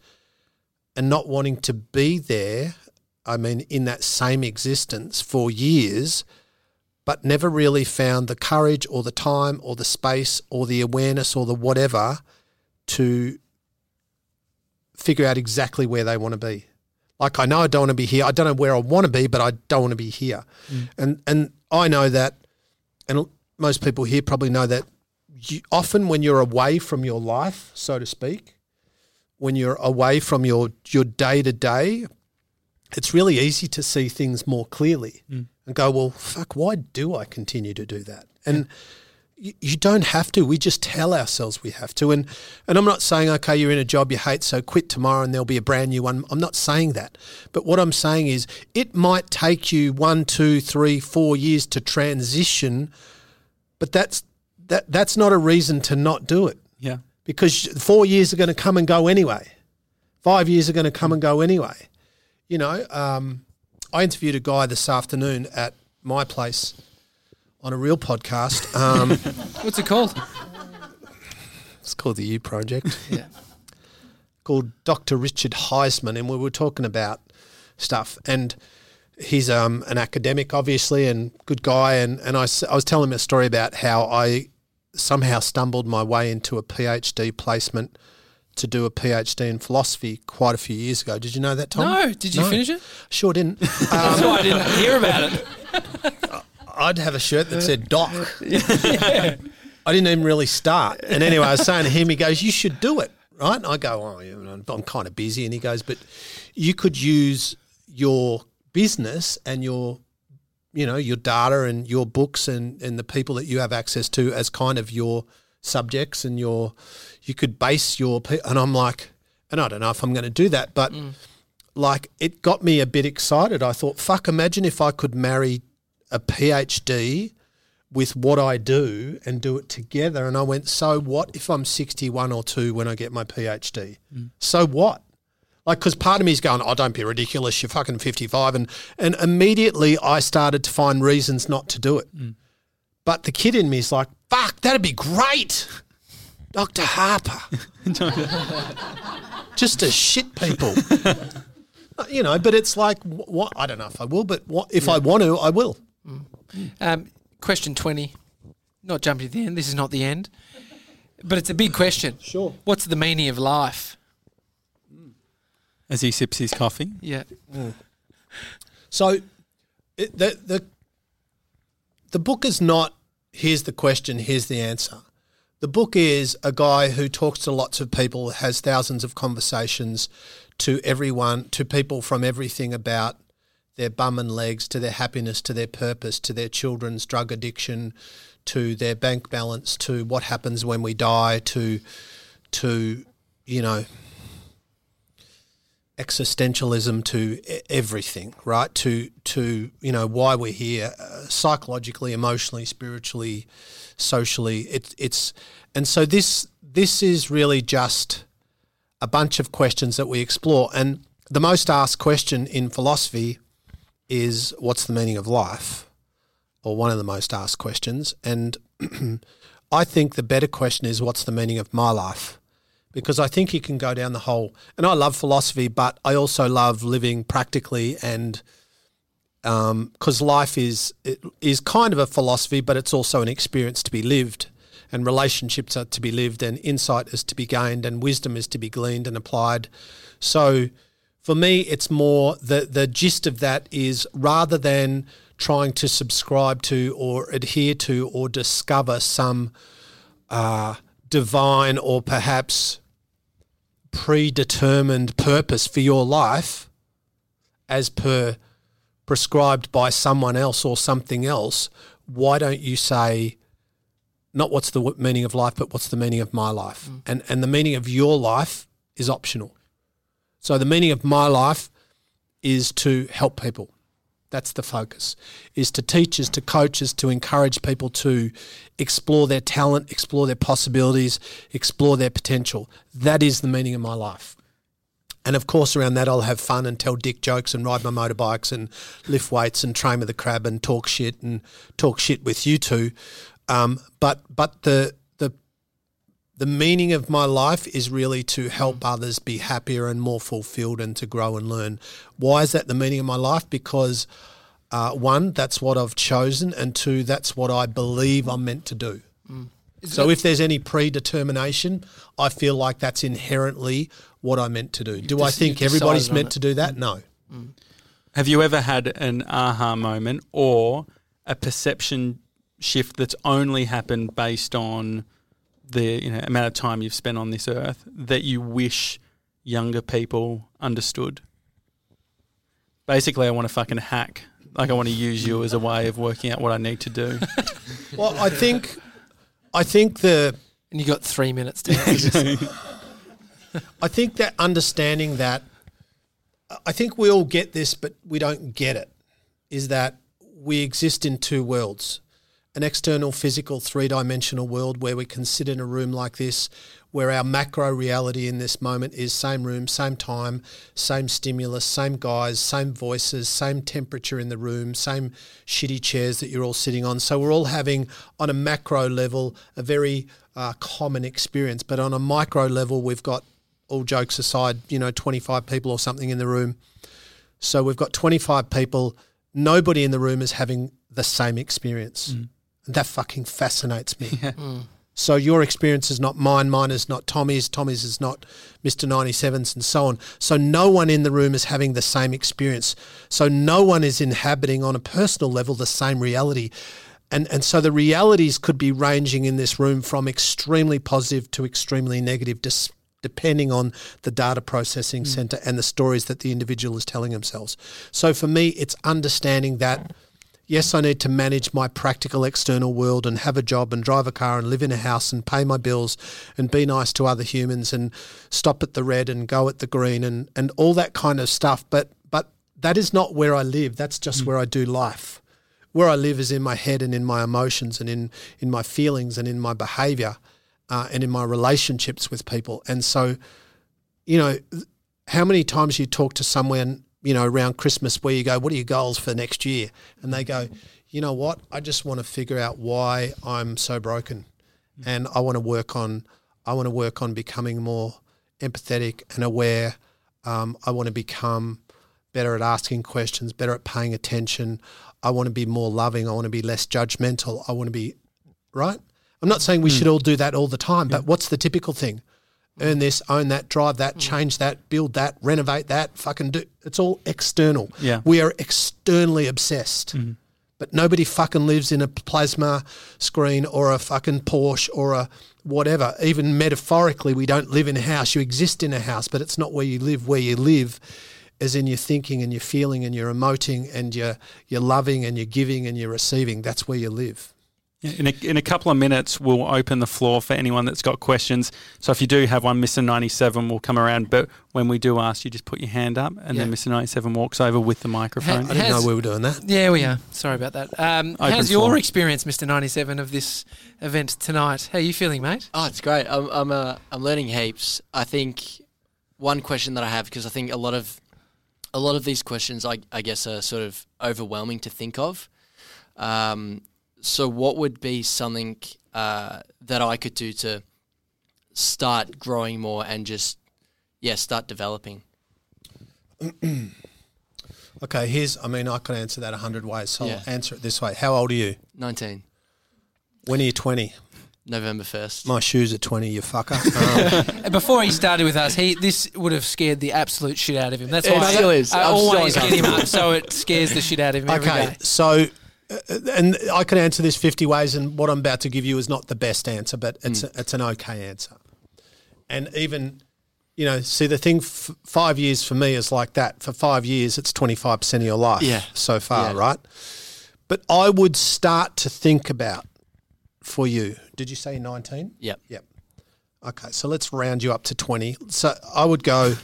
and not wanting to be there. I mean, in that same existence for years, but never really found the courage or the time or the space or the awareness or the whatever to figure out exactly where they want to be. Like I know I don't want to be here. I don't know where I want to be, but I don't want to be here. Mm. And and I know that and most people here probably know that you, often when you're away from your life, so to speak, when you're away from your your day to day, it's really easy to see things more clearly mm. and go, well, fuck, why do I continue to do that? And you, you don't have to. We just tell ourselves we have to. And and I'm not saying, okay, you're in a job you hate, so quit tomorrow and there'll be a brand new one. I'm not saying that. But what I'm saying is it might take you one, two, three, four years to transition, but that's that that's not a reason to not do it Yeah. because four years are going to come and go anyway. Five years are going to come and go anyway. You know, um, I interviewed a guy this afternoon at my place on a real podcast. Um, What's it called? it's called the You Project. Yeah. called Dr. Richard Heisman, and we were talking about stuff. And he's um, an academic, obviously, and good guy. And, and I, I was telling him a story about how I somehow stumbled my way into a PhD placement to do a PhD in philosophy quite a few years ago. Did you know that, Tom? No, did you No. finish it? Sure didn't. That's Um, why I didn't hear about it. I'd have a shirt that said Doc. I didn't even really start. And anyway, I was saying to him, he goes, You should do it. Right. And I go, Oh, you know, I'm kind of busy. And he goes, But you could use your business and your, you know, your data and your books and, and the people that you have access to as kind of your subjects and your, you could base your, pe- and I'm like, and I don't know if I'm going to do that, but mm. like it got me a bit excited. I thought, fuck, imagine if I could marry a PhD with what I do and do it together. And I went, so what if I'm 61 or 2 when I get my PhD? Mm. So what? Like, because part of me is going, oh, don't be ridiculous. You're fucking 55. And, and immediately I started to find reasons not to do it. Mm. But the kid in me is like, fuck, that'd be great. Dr. Harper. Just to shit people. Uh, you know, but it's like, what? I don't know if I will, but what, if I want to, I will. Um, question 20. Not jumping to the end. This is not the end. But it's a big question. Sure. What's the meaning of life? As he sips his coffee. Yeah. So it, the the the book is not here's the question, here's the answer. The book is a guy who talks to lots of people, has thousands of conversations to everyone, to people from everything about their bum and legs to their happiness, to their purpose, to their children's drug addiction, to their bank balance, to what happens when we die, to to you know existentialism to everything, right? To to you know why we're here, uh, psychologically, emotionally, spiritually, socially. It's it's and so this this is really just a bunch of questions that we explore. And the most asked question in philosophy is, "What's the meaning of life?" Or one of the most asked questions. And I think the better question is, "What's the meaning of my life?" because I think you can go down the whole. And I love philosophy, but I also love living practically, and um, because life is is kind of a philosophy, but it's also an experience to be lived, and relationships are to be lived, and insight is to be gained, and wisdom is to be gleaned and applied. So, for me, it's more the the gist of that is rather than trying to subscribe to or adhere to or discover some uh, divine or perhaps predetermined purpose for your life as per prescribed by someone else or something else, why don't you say, not what's the meaning of life, but what's the meaning of my life? And, and the meaning of your life is optional. So the meaning of my life is to help people. That's the focus. Is to teach, teachers, to coach, coaches, to encourage people to explore their talent, explore their possibilities, explore their potential. That is the meaning of my life. And of course, around that, I'll have fun and tell dick jokes and ride my motorbikes and lift weights and train with the crab and talk shit and talk shit with you two. Um, but but the the the meaning of my life is really to help others be happier and more fulfilled and to grow and learn. Why is that the meaning of my life? Because uh, one, that's what I've chosen, and two, that's what I believe I'm meant to do. So if there's any predetermination, I feel like that's inherently what I'm meant to do. Do I think everybody's meant it. to do that? No. Have you ever had an aha moment or a perception shift that's only happened based on the you know amount of time you've spent on this earth that you wish younger people understood? Basically, I want to fucking hack. Like I want to use you as a way of working out what I need to do. Well, I think, I think the, And you got three minutes to answer this. I think that understanding that, I think we all get this, but we don't get it. Is that we exist in two worlds, an external, physical, three-dimensional world where we can sit in a room like this, where our macro reality in this moment is same room, same time, same stimulus, same guys, same voices, same temperature in the room, same shitty chairs that you're all sitting on. So we're all having, on a macro level, a very uh, common experience. But on a micro level, we've got, all jokes aside, you know, 25 people or something in the room. So we've got 25 people. Nobody in the room is having the same experience. And that fucking fascinates me. Hmm. So your experience is not mine, mine is not Tommy's, Tommy's is not Mr. 97's, and so on. So no one in the room is having the same experience. So no one is inhabiting on a personal level the same reality. And, and so the realities could be ranging in this room from extremely positive to extremely negative, dis- depending on the data processing hmm. center and the stories that the individual is telling themselves. So for me, it's understanding that yes, I need to manage my practical external world and have a job and drive a car and live in a house and pay my bills and be nice to other humans and stop at the red and go at the green and, and all that kind of stuff. But but that is not where I live. That's just where I do life. Where I live is in my head and in my emotions and in, in my feelings and in my behavior uh, and in my relationships with people. And so, you know, how many times you talk to someone, you know, around Christmas where you go, What are your goals for next year? And they go, You know what? I just want to figure out why I'm so broken. And I want to work on I want to work on becoming more empathetic and aware. Um, I want to become better at asking questions, better at paying attention. I want to be more loving. I want to be less judgmental. I want to be right. I'm not saying we should all do that all the time, but what's the typical thing? Earn this, own that, drive that, mm. change that, build that, renovate that, fucking do. It's all external. Yeah. We are externally obsessed. Mm-hmm. But nobody fucking lives in a plasma screen or a fucking Porsche or a whatever. Even metaphorically, we don't live in a house. You exist in a house, but it's not where you live. Where you live is in your thinking and your feeling and your emoting and your you're loving and you're giving and you're receiving. That's where you live. In a, in a couple of minutes, we'll open the floor for anyone that's got questions. So if you do have one, Mr. 97 will come around. But when we do ask, you just put your hand up and then Mr. 97 walks over with the microphone. I didn't Has- know we were doing that. Yeah, we are. Sorry about that. Um, Open how's your experience, Mr. 97, of this event tonight? How are you feeling, mate? Oh, it's great. I'm I'm uh, I'm learning heaps. I think one question that I have because I think a lot of a lot of these questions I I guess are sort of overwhelming to think of. Um, so what would be something uh, that I could do to start growing more and just yeah start developing? Okay, here's, I mean, I could answer that a hundred ways. So Yeah. I'll answer it this way. How old are you? Nineteen When are you 20? November first. My shoes are 20, you fucker. Um, Before he started with us, he this would have scared the absolute shit out of him. That's It why still is. I I'm so always get him up, so it scares the shit out of him okay, day. so, and I can answer this 50 ways, and what I'm about to give you is not the best answer, but it's, mm. a, it's an okay answer. And even, you know, see, the thing, f- five years for me is like that. For five years, it's 25% of your life Yeah. so far, Yeah. right? But I would start to think about for you. Did you say 19? Yep. Yep. Okay, so let's round you up to 20. So I would go,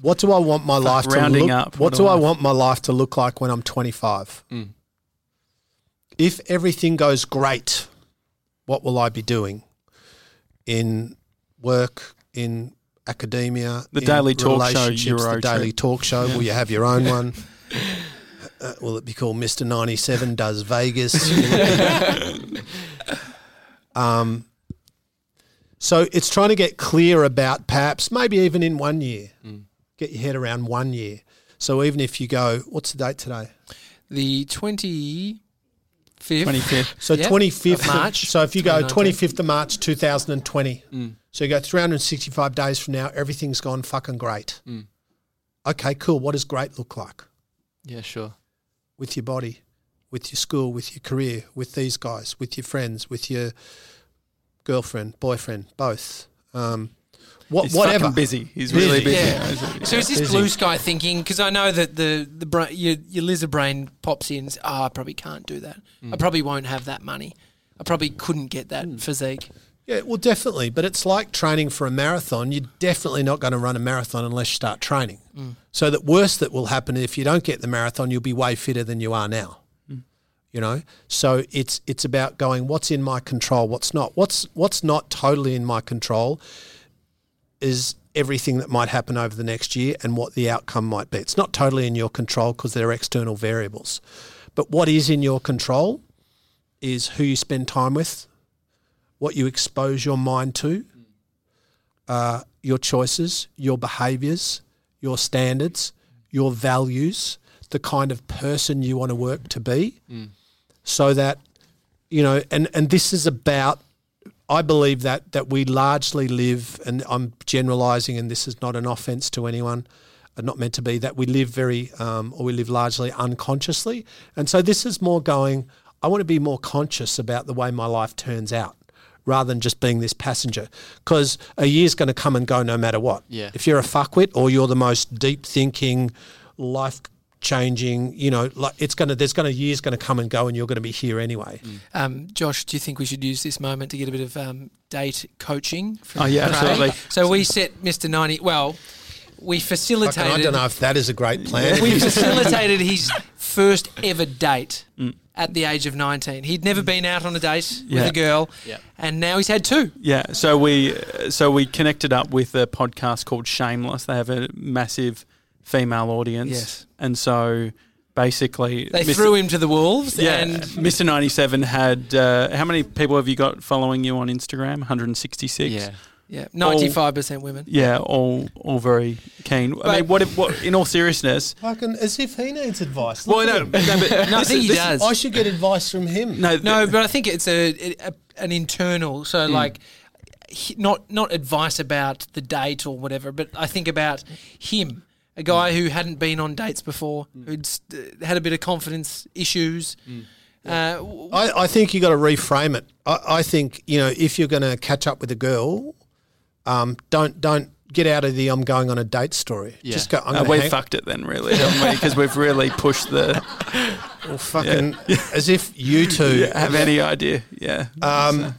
what do I want my life to look up, What what do I I- want my life to look like when I'm 25? If everything goes great, what will I be doing in work, in academia, The in Daily Talk Show relationships, Euro the daily trip. talk show? Will you have your own one? Uh, will it be called Mr. 97 Does Vegas? Will it be- um, so it's trying to get clear about perhaps maybe even in one year, get your head around one year. So even if you go, what's the date today? The 25th. 25th. So Yep, 25th of March, So if you go 25th of March 2020, so you go 365 days from now, everything's gone fucking great. Okay, cool. What does great look like Yeah, sure. with your body, with your school, with your career, with these guys, with your friends, with your girlfriend, boyfriend, both. Um, what, He's whatever. fucking busy. He's really Busy. busy. Yeah. So is this Busy. blue sky thinking? Because I know that the the bra- your, your lizard brain pops in. and Oh, I probably can't do that. I mm. probably won't have that money. I probably couldn't get that mm. physique. Yeah, well, definitely. But it's like training for a marathon. You're definitely not going to run a marathon unless you start training. Mm. So the worst that will happen if you don't get the marathon, you'll be way fitter than you are now. You know, so it's it's about going. What's in my control? What's not? What's what's not totally in my control is everything that might happen over the next year and what the outcome might be. It's not totally in your control because there are external variables. But what is in your control is who you spend time with, what you expose your mind to, uh, your choices, your behaviours, your standards, your values, the kind of person you want to work to be, so that you know. And and this is about. I believe that that we largely live, and I'm generalising, and this is not an offence to anyone, uh, not meant to be. That we live very, um, or we live largely unconsciously, and so this is more going. I want to be more conscious about the way my life turns out rather than just being this passenger. Because a year's going to come and go no matter what. Yeah. If you're a fuckwit or you're the most deep thinking, life changing, you know, like it's going to, there's going to, years going to come and go and you're going to be here anyway. Um, Josh, do you think we should use this moment to get a bit of um, date coaching? From Oh, yeah, Craig? absolutely. So we set Mr. 90. Well, we Fucking, facilitated. I don't know if that is a great plan. We facilitated his first ever date Mm. at the age of 19. He'd never been out on a date with a girl, Yeah. and now he's had two. Yeah, so we so we connected up with a podcast called Shameless. They have a massive female audience, Yes. And so basically They Mr. threw him to the wolves, Yeah, and Mr. Ninety Seven had uh, how many people have you got following you on Instagram? One hundred and sixty six. Yeah. yeah, 95% women. Yeah, all all very keen. I mean, what if what in all seriousness? Fucking as if he needs advice. Well, no, no, but No, I think is- he this- does. I should get advice from him. No, No, but I think it's a, a an internal. So Hmm. like, not not advice about the date or whatever, but I think about him, a guy who hadn't been on dates before, who'd st- had a bit of confidence issues. Uh, w- I, I think you got to reframe it. I, I think you know if you're going to catch up with a girl, um, don't don't get out of the I'm going on a date story. Yeah. Just go. I'm Uh, gonna we hang- fucked it then, really, haven't we? Because we've really pushed the. well, fucking as if you two Have any idea? Yeah. Um,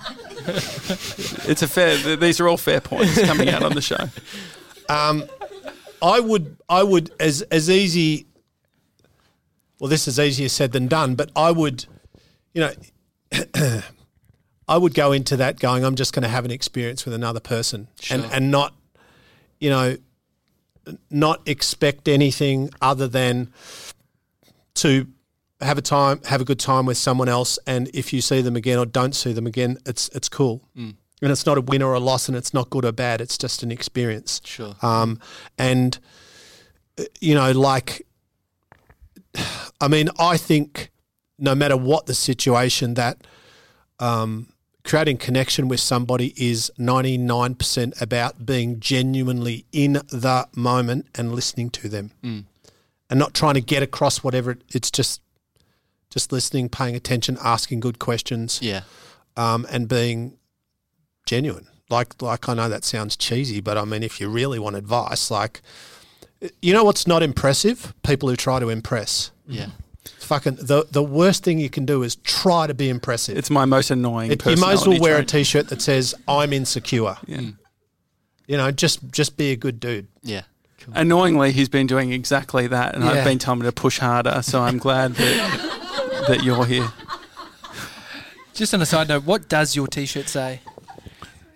It's a fair. th- These are all fair points coming out on the show. I would, I would, as as easy. Well, this is easier said than done, but I would, you know, I would go into that going, I'm just going to have an experience with another person, and Sure. and not, you know, not expect anything other than to have a time, have a good time with someone else, and if you see them again or don't see them again, it's it's cool, mm. And it's not a win or a loss, and it's not good or bad. It's just an experience. Sure. Um, and uh, you know, like, I mean, I think no matter what the situation, that um, creating connection with somebody is ninety nine percent about being genuinely in the moment and listening to them, Mm. and not trying to get across whatever. It, it's just just listening, paying attention, asking good questions, Yeah. um, and being genuine. Like, like I know that sounds cheesy, but I mean, if you really want advice, like, you know what's not impressive? People who try to impress. Yeah. It's fucking the the worst thing you can do is try to be impressive. It's my most annoying. It- you might as well wear a trait. t-shirt that says "I'm insecure." Yeah. Mm. You know, just just be a good dude. Yeah. Cool. Annoyingly, he's been doing exactly that, and Yeah. I've been telling him to push harder. So I'm glad that that you're here. just on a side note, what does your T-shirt say?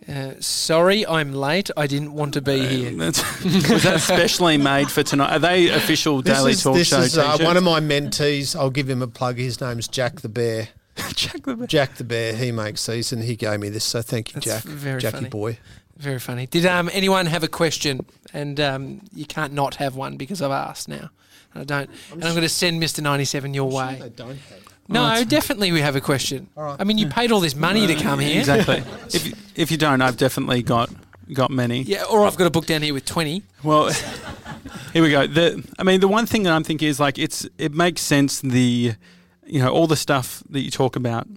Uh, sorry, I'm late. I didn't want to be here. That's, was that specially made for tonight? Are they official This Daily is, Talk this Show is uh, one of my mentees. I'll give him a plug. His name's Jack the Bear. Check the Bear. Jack the Bear. He makes these, and he gave me this. So thank you, That's Jack. very Jackie funny. boy. Very funny. Did um, anyone have a question? And um, you can't not have one because I've asked now. And I don't. and I'm going to send Mr. 97 your way. don't have. No, definitely we have a question. All right. I mean, you paid all this money to come here. Exactly. if you- if you don't, I've definitely got got many. Yeah, or I've got a book down here with 20. Well, here we go. The I mean, the one thing that I'm thinking is like it's it makes sense the you know, all the stuff that you talk about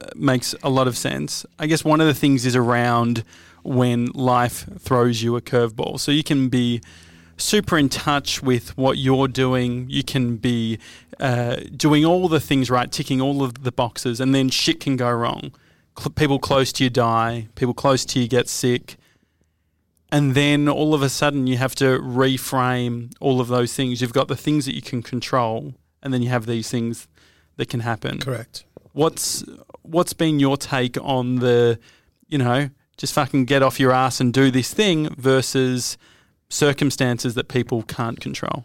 uh, makes a lot of sense. I guess one of the things is around when life throws you a curveball. So you can be super in touch with what you're doing. You can be uh, doing all the things right, ticking all of the boxes, and then shit can go wrong. Cl- people close to you die. People close to you get sick. And then all of a sudden, you have to reframe all of those things. You've got the things that you can control, and then you have these things that can happen. Correct. What's what's been your take on the, you know, just fucking get off your ass and do this thing versus circumstances that people can't control?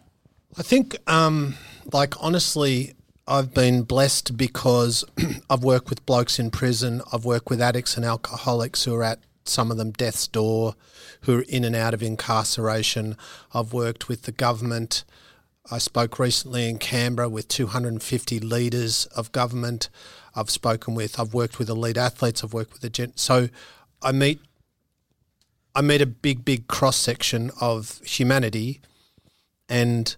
I think, um, like, honestly, I've been blessed because I've worked with blokes in prison. I've worked with addicts and alcoholics who are at some of them death's door, who are in and out of incarceration. I've worked with the government. I spoke recently in Canberra with 250 leaders of government. I've spoken with, I've worked with elite athletes. I've worked with the gent. So I meet, I meet a big, big cross section of humanity, and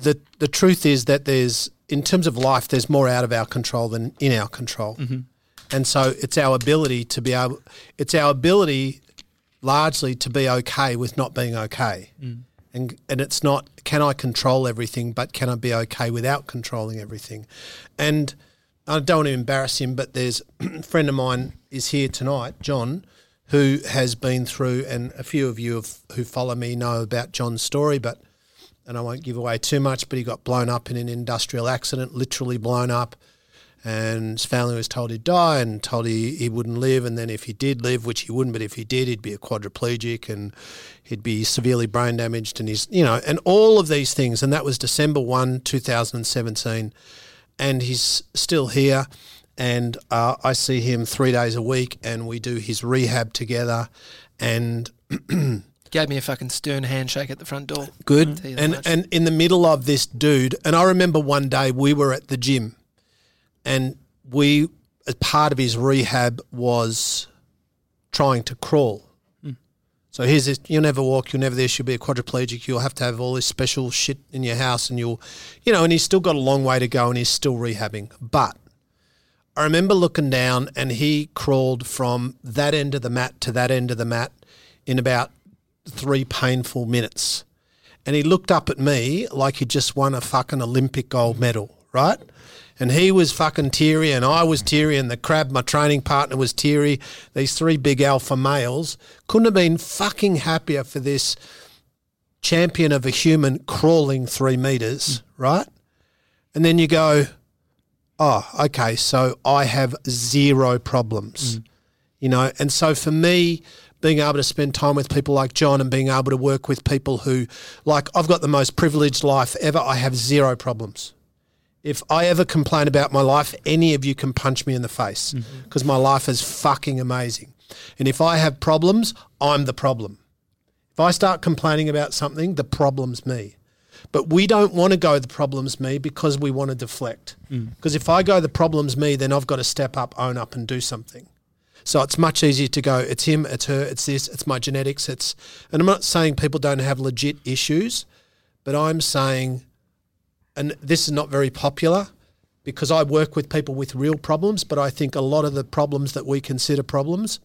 the the truth is that there's, in terms of life, there's more out of our control than in our control, mm-hmm. and so it's our ability to be able, it's our ability, largely to be okay with not being okay, mm. and and it's not can I control everything, but can I be okay without controlling everything, and I don't want to embarrass him, but there's a friend of mine is here tonight, John, who has been through, and a few of you have, who follow me know about John's story, but and I won't give away too much, but he got blown up in an industrial accident, literally blown up, and his family was told he'd die and told he, he wouldn't live, and then if he did live, which he wouldn't, but if he did, he'd be a quadriplegic and he'd be severely brain damaged, and he's you know, and all of these things, and that was December one, two thousand and seventeen and he's still here. And uh, I see him three days a week, and we do his rehab together. And Gave me a fucking stern handshake at the front door. good. Tell you that And much. and in the middle of this dude, and I remember one day we were at the gym, and we, as part of his rehab, was trying to crawl. So here's this: you'll never walk, you'll never this, you'll be a quadriplegic, you'll have to have all this special shit in your house, and you'll, you know, and he's still got a long way to go, and he's still rehabbing. But I remember looking down, and he crawled from that end of the mat to that end of the mat in about three painful minutes. And he looked up at me like he just won a fucking Olympic gold medal, right? And he was fucking teary, and I was teary, and the crab, my training partner, was teary. These three big alpha males couldn't have been fucking happier for this champion of a human crawling three meters, right? And then you go, oh, okay, so I have zero problems, mm. you know. And so for me, being able to spend time with people like John and being able to work with people who, like, I've got the most privileged life ever. I have zero problems. If I ever complain about my life, any of you can punch me in the face mm-hmm. because my life is fucking amazing. And if I have problems, I'm the problem. If I start complaining about something, the problem's me. But we don't want to go the problem's me because we want to deflect. Mm. Because if I go the problem's me, then I've got to step up, own up, and do something. So it's much easier to go, it's him, it's her, it's this, it's my genetics, it's and I'm not saying people don't have legit issues, but I'm saying and this is not very popular because I work with people with real problems, but I think a lot of the problems that we consider problems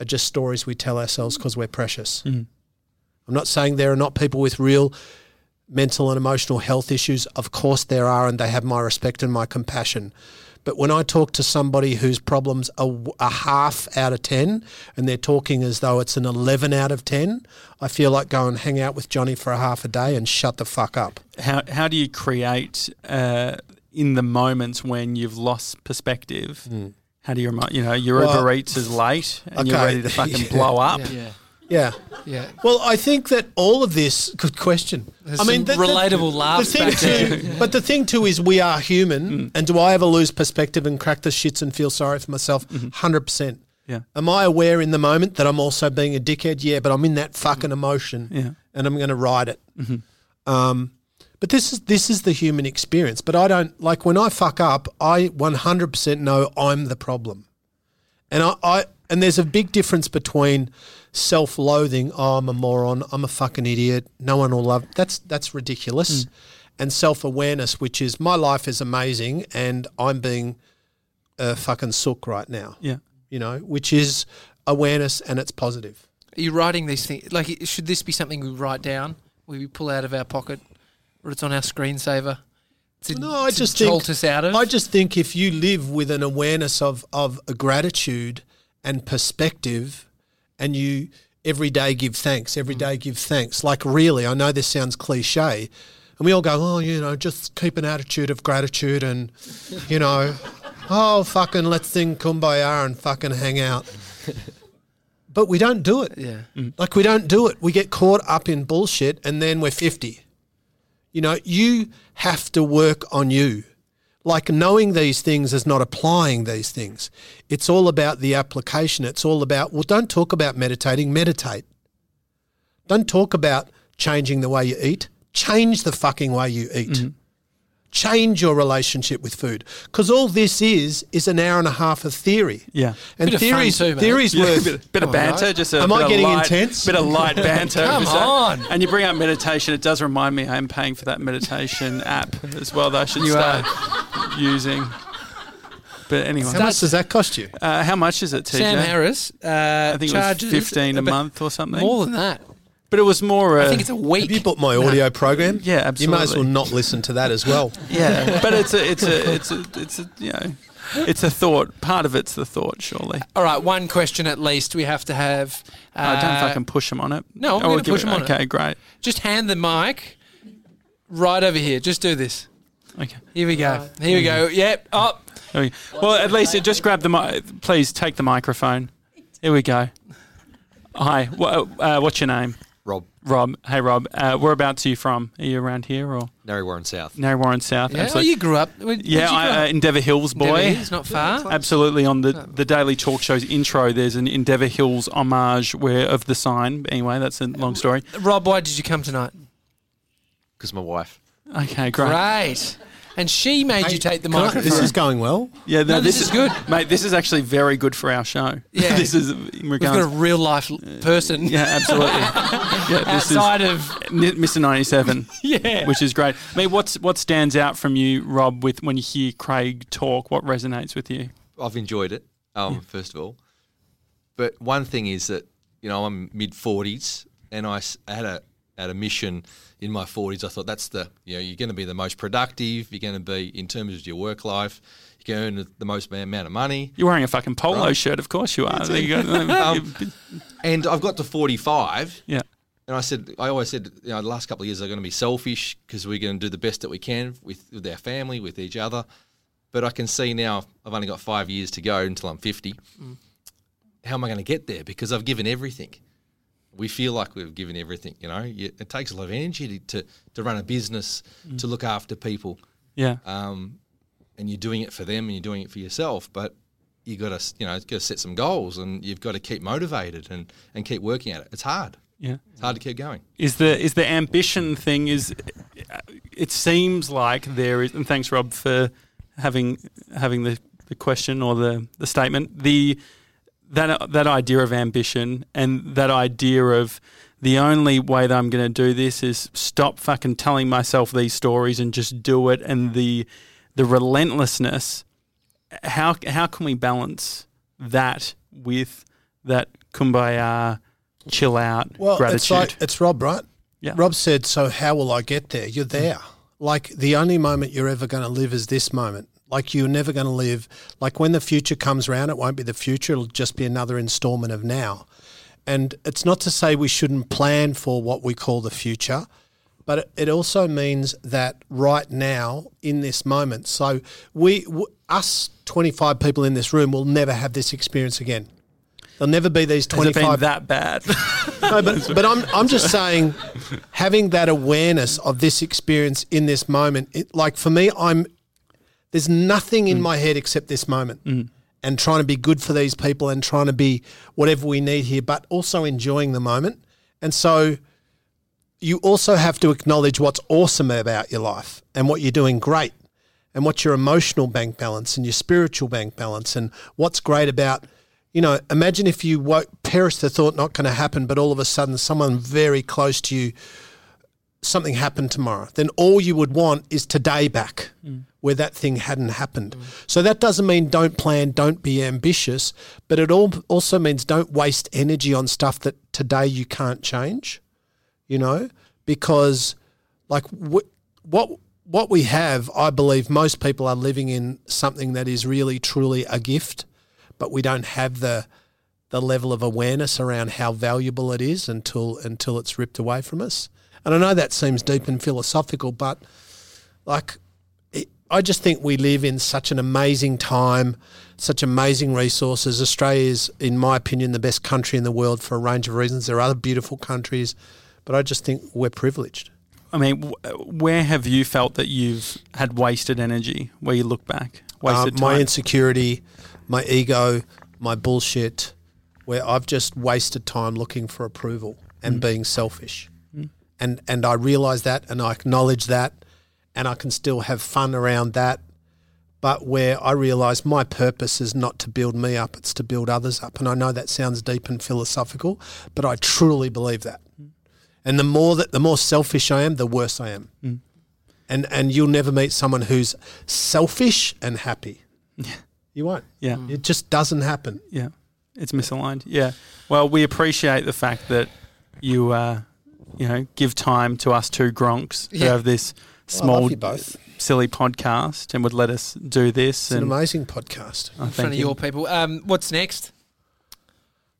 are just stories we tell ourselves because we're precious. Mm. I'm not saying there are not people with real mental and emotional health issues. Of course there are, and they have my respect and my compassion. But when I talk to somebody whose problems are w- a half out of 10 and they're talking as though it's an 11 out of 10, I feel like go and hang out with Johnny for a half a day and shut the fuck up. How how do you create uh, in the moments when you've lost perspective? How do you remind you know your. Well, Uber Eats is late and you're ready to fucking Yeah. blow up? Yeah. Yeah. Yeah. Yeah. Well, I think that all of this. Good question. There's I mean, some relatable laughs The thing too, but the thing too is we are human, and do I ever lose perspective and crack the shits and feel sorry for myself? 100 percent. Yeah. Am I aware in the moment that I'm also being a dickhead? Yeah, but I'm in that fucking emotion, Yeah. and I'm going to ride it. Hmm. Um, but this is this is the human experience. But I don't like when I fuck up. I 100 percent know I'm the problem. And I, I and there's a big difference between self-loathing. Oh, I'm a moron. I'm a fucking idiot. No one will love. That's that's ridiculous. Hmm. and self awareness, which is my life is amazing and I'm being a fucking sook right now. Yeah. You know, which is awareness and it's positive. Are you writing these things? Like, should this be something we write down? We pull out of our pocket, or it's on our screensaver? To, No, I just think- us out of. I just think if you live with an awareness of of a gratitude and perspective, and you every day give thanks, every mm. day give thanks. Like really, I know this sounds cliche, and we all go, oh, you know, just keep an attitude of gratitude, and you know, oh, fucking let's sing kumbaya and fucking hang out. But we don't do it. yeah. Mm. Like we don't do it. We get caught up in bullshit and then we're 50. You know, you have to work on you. Like knowing these things is not applying these things. It's all about the application. It's all about, well, don't talk about meditating, meditate. Don't talk about changing the way you eat. Change the fucking way you eat. Mm-hmm. Change your relationship with food. Because all this is, is an hour and a half of theory. Yeah. And Bit theories, too, mate. theories Yeah, worth. bit, bit of banter, right. just a Am bit I getting light, intense? Bit of light banter. Come on. And you bring up meditation. It does remind me I'm paying for that meditation app as well. That I should You start using. But anyway, How much does that cost you? uh, how much is it, TJ? Sam Harris uh, I think it was charges fifteen a month or something. More than that. But it was more. Uh, I think it's a week. Have you bought my audio program? Yeah, absolutely. You may as well not listen to that as well. yeah, but it's a, it's a, it's a, it's a, you know, it's a thought. Part of it's the thought, surely. All right, one question at least we have to have. Uh, I don't fucking push him on it. no, I'm Oh, gonna push it- him on it. Okay, great. Just hand the mic right over here. Just do this. Okay. Here we go. Here we go. Yep. Up. There we- Well, at least it just grab the mic. Please take the microphone. Here we go. Hi. Wha- Uh, what's your name? Rob, Rob. Hey, Rob. Uh, whereabouts are you from? Are you around here or Narre Warren South. Narre Warren South? Yeah. Oh, Absolutely. you grew up. where- yeah, grow I, uh. Endeavour Hills boy. Endeavour Hills, not far. Absolutely. On the the Daily Talk Show's intro, there's an Endeavour Hills homage where of the sign. Anyway, that's a long story. Rob, why did you come tonight? Because my wife. Okay, great. Great. And she made you take the Can I- microphone. This is going well. Yeah, No, this is good. mate. This is actually very good for our show. Yeah. this is in We've regards. got a real life l- person yeah, absolutely. yeah, this is outside of N- Mr. 97, yeah. which is great. I mean, what's what stands out from you, Rob, with when you hear Craig talk? What resonates with you? I've enjoyed it, um, first of all. But one thing is that, you know, I'm mid 40s and I had a, had a mission in my 40s. I thought that's the, you know, you're going to be the most productive. You're going to be, in terms of your work life, you're going to earn the most amount of money. You're wearing a fucking polo Right. shirt, of course you are. There you go. Um, And I've got to 45 yeah, And I said, I always said, you know, the last couple of years are going to be selfish because we're going to do the best that we can with, with our family, with each other. But I can see now I've only got five years to go until I'm 50. How am I going to get there? Because I've given everything. We feel like we've given everything, you know. It takes a lot of energy to, to run a business, to look after people, yeah, um, and you're doing it for them and you're doing it for yourself. But you got to, you know, got to set some goals and you've got to keep motivated and, and keep working at it. It's hard. yeah. It's hard to keep going. Is the is the ambition thing? Is it seems like there is? And thanks, Rob, for having having the, the question or the, the statement. The that that idea of ambition and that idea of the only way that I'm going to do this is stop fucking telling myself these stories and just do it. And the the relentlessness. How how can we balance that with that kumbaya, chill out, Well, gratitude? it's like it's Rob, right? Yeah. Rob said, "So how will I get there?" You're there. Like the only moment you're ever going to live is this moment. Like you're never going to live. Like when the future comes around, it won't be the future. It'll just be another installment of now. And it's not to say we shouldn't plan for what we call the future, but it, also means that right now in this moment. So we, w- us, 25 people in this room, will never have this experience again. There'll never be these Has it 25 been that bad? no, but, but I'm, I'm just saying, having that awareness of this experience in this moment, it, like for me, I'm there's nothing in mm. my head except this moment, mm. and trying to be good for these people and trying to be whatever we need here, but also enjoying the moment. And so, you also have to acknowledge what's awesome about your life and what you're doing great, and what's your emotional bank balance and your spiritual bank balance, and what's great about you know, imagine if you woke, perish the thought not going to happen, but all of a sudden someone very close to you something happened tomorrow, then all you would want is today back mm. where that thing hadn't happened. So that doesn't mean don't plan, don't be ambitious, but it all also means don't waste energy on stuff that today you can't change, you know, because like wh- what what we have, I believe most people are living in something that is really truly a gift, but we don't have the the level of awareness around how valuable it is until until it's ripped away from us. And I know that seems deep and philosophical, but like it, I just think we live in such an amazing time, such amazing resources. Australia is, in my opinion, the best country in the world for a range of reasons. There are other beautiful countries, but I just think we're privileged. I mean, where have you felt that you've had wasted energy? Where you look back, Uh, wasted my time. insecurity, my ego, my bullshit, where I've just wasted time looking for approval and Mm. being selfish. And and I realize that and I acknowledge that and I can still have fun around that. But where I realize my purpose is not to build me up, it's to build others up. And I know that sounds deep and philosophical, but I truly believe that. Mm. And the more that the more selfish I am, the worse I am. Mm. And and you'll never meet someone who's selfish and happy. yeah You won't. yeah, mm. It just doesn't happen. yeah, it's misaligned. Yeah. Well, we appreciate the fact that you, uh, you know, give time to us two gronks who have this small, love you both. silly podcast and would let us do this. It's an amazing podcast. oh, in front of you. your people. Um, what's next?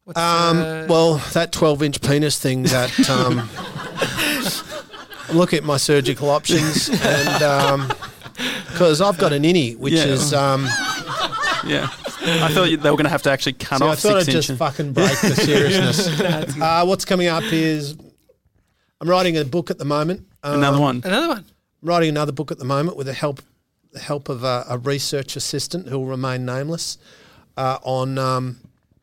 What's, Um, uh, well, that 12 inch penis thing that. Um, I'm at my surgical options and. because I've got an innie, which Yeah. is. Um, Yeah. I thought they were going to have to actually cut see, I off thought I'd six just inches. fucking break the seriousness. uh, what's coming up is. I'm writing a book at the moment. Um, Another one. another one. I'm writing another book at the moment with the help the help of a, a research assistant who will remain nameless uh, on um,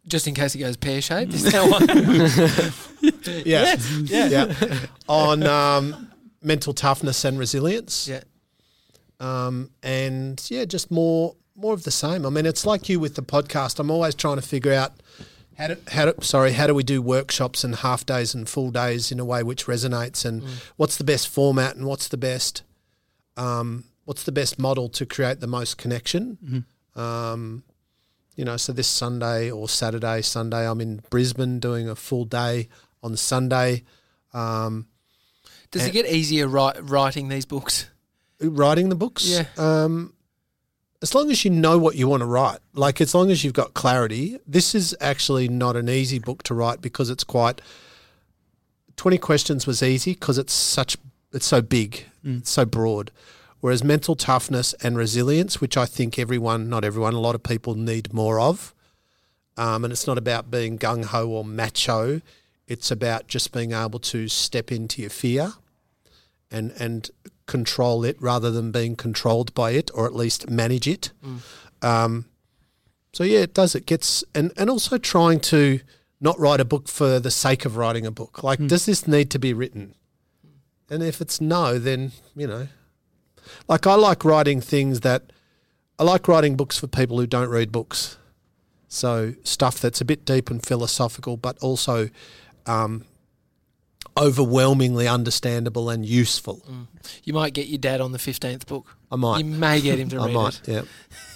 Just in case it goes pear shaped. Is that one? yeah yeah. yeah on um, mental toughness and resilience Yeah. um, and yeah just more more of the same. I mean it's like you with the podcast. I'm always trying to figure out how to, how to sorry how do we do workshops and half days and full days in a way which resonates and what's the best format and what's the best um, what's the best model to create the most connection. Um, you know, so this Sunday or Saturday, Sunday, I'm in Brisbane doing a full day on Sunday, um, Does it get easier write, writing these books? writing the books. Yeah. Um, as long as you know what you want to write, like as long as you've got clarity, this is actually not an easy book to write because it's quite. Twenty questions was easy because it's such it's so big, it's so broad. Whereas mental toughness and resilience, which I think everyone, not everyone, a lot of people need more of. Um, and it's not about being gung ho or macho. It's about just being able to step into your fear and and control it rather than being controlled by it, or at least manage it. Um, so yeah, it does. It gets and and also trying to not write a book for the sake of writing a book. Like, does this need to be written? And if it's no, then you know, like I like writing things that I like writing books for people who don't read books. So stuff that's a bit deep and philosophical, but also um, overwhelmingly understandable and useful. You might get your dad on the 15th book. I might. You may get him to I read might. it. Yeah.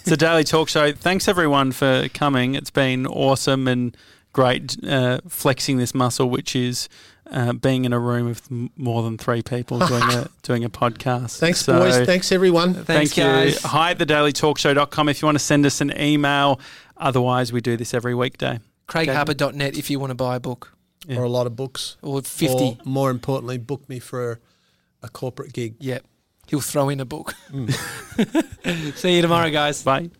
It's a daily talk show. Thanks everyone for coming. It's been awesome and great uh, flexing this muscle, which is uh, being in a room with more than three people doing a doing a podcast. Thanks, So, boys. Thanks, everyone. Thanks, thank you. Hi at thedailytalkshow.com if you want to send us an email. Otherwise, we do this every weekday. CraigHarper.net if you want to buy a book. Yeah. Or a lot of books. Or 50. Or more importantly, book me for a, a corporate gig. Yep. He'll throw in a book. Hmm. See you tomorrow, guys. Bye.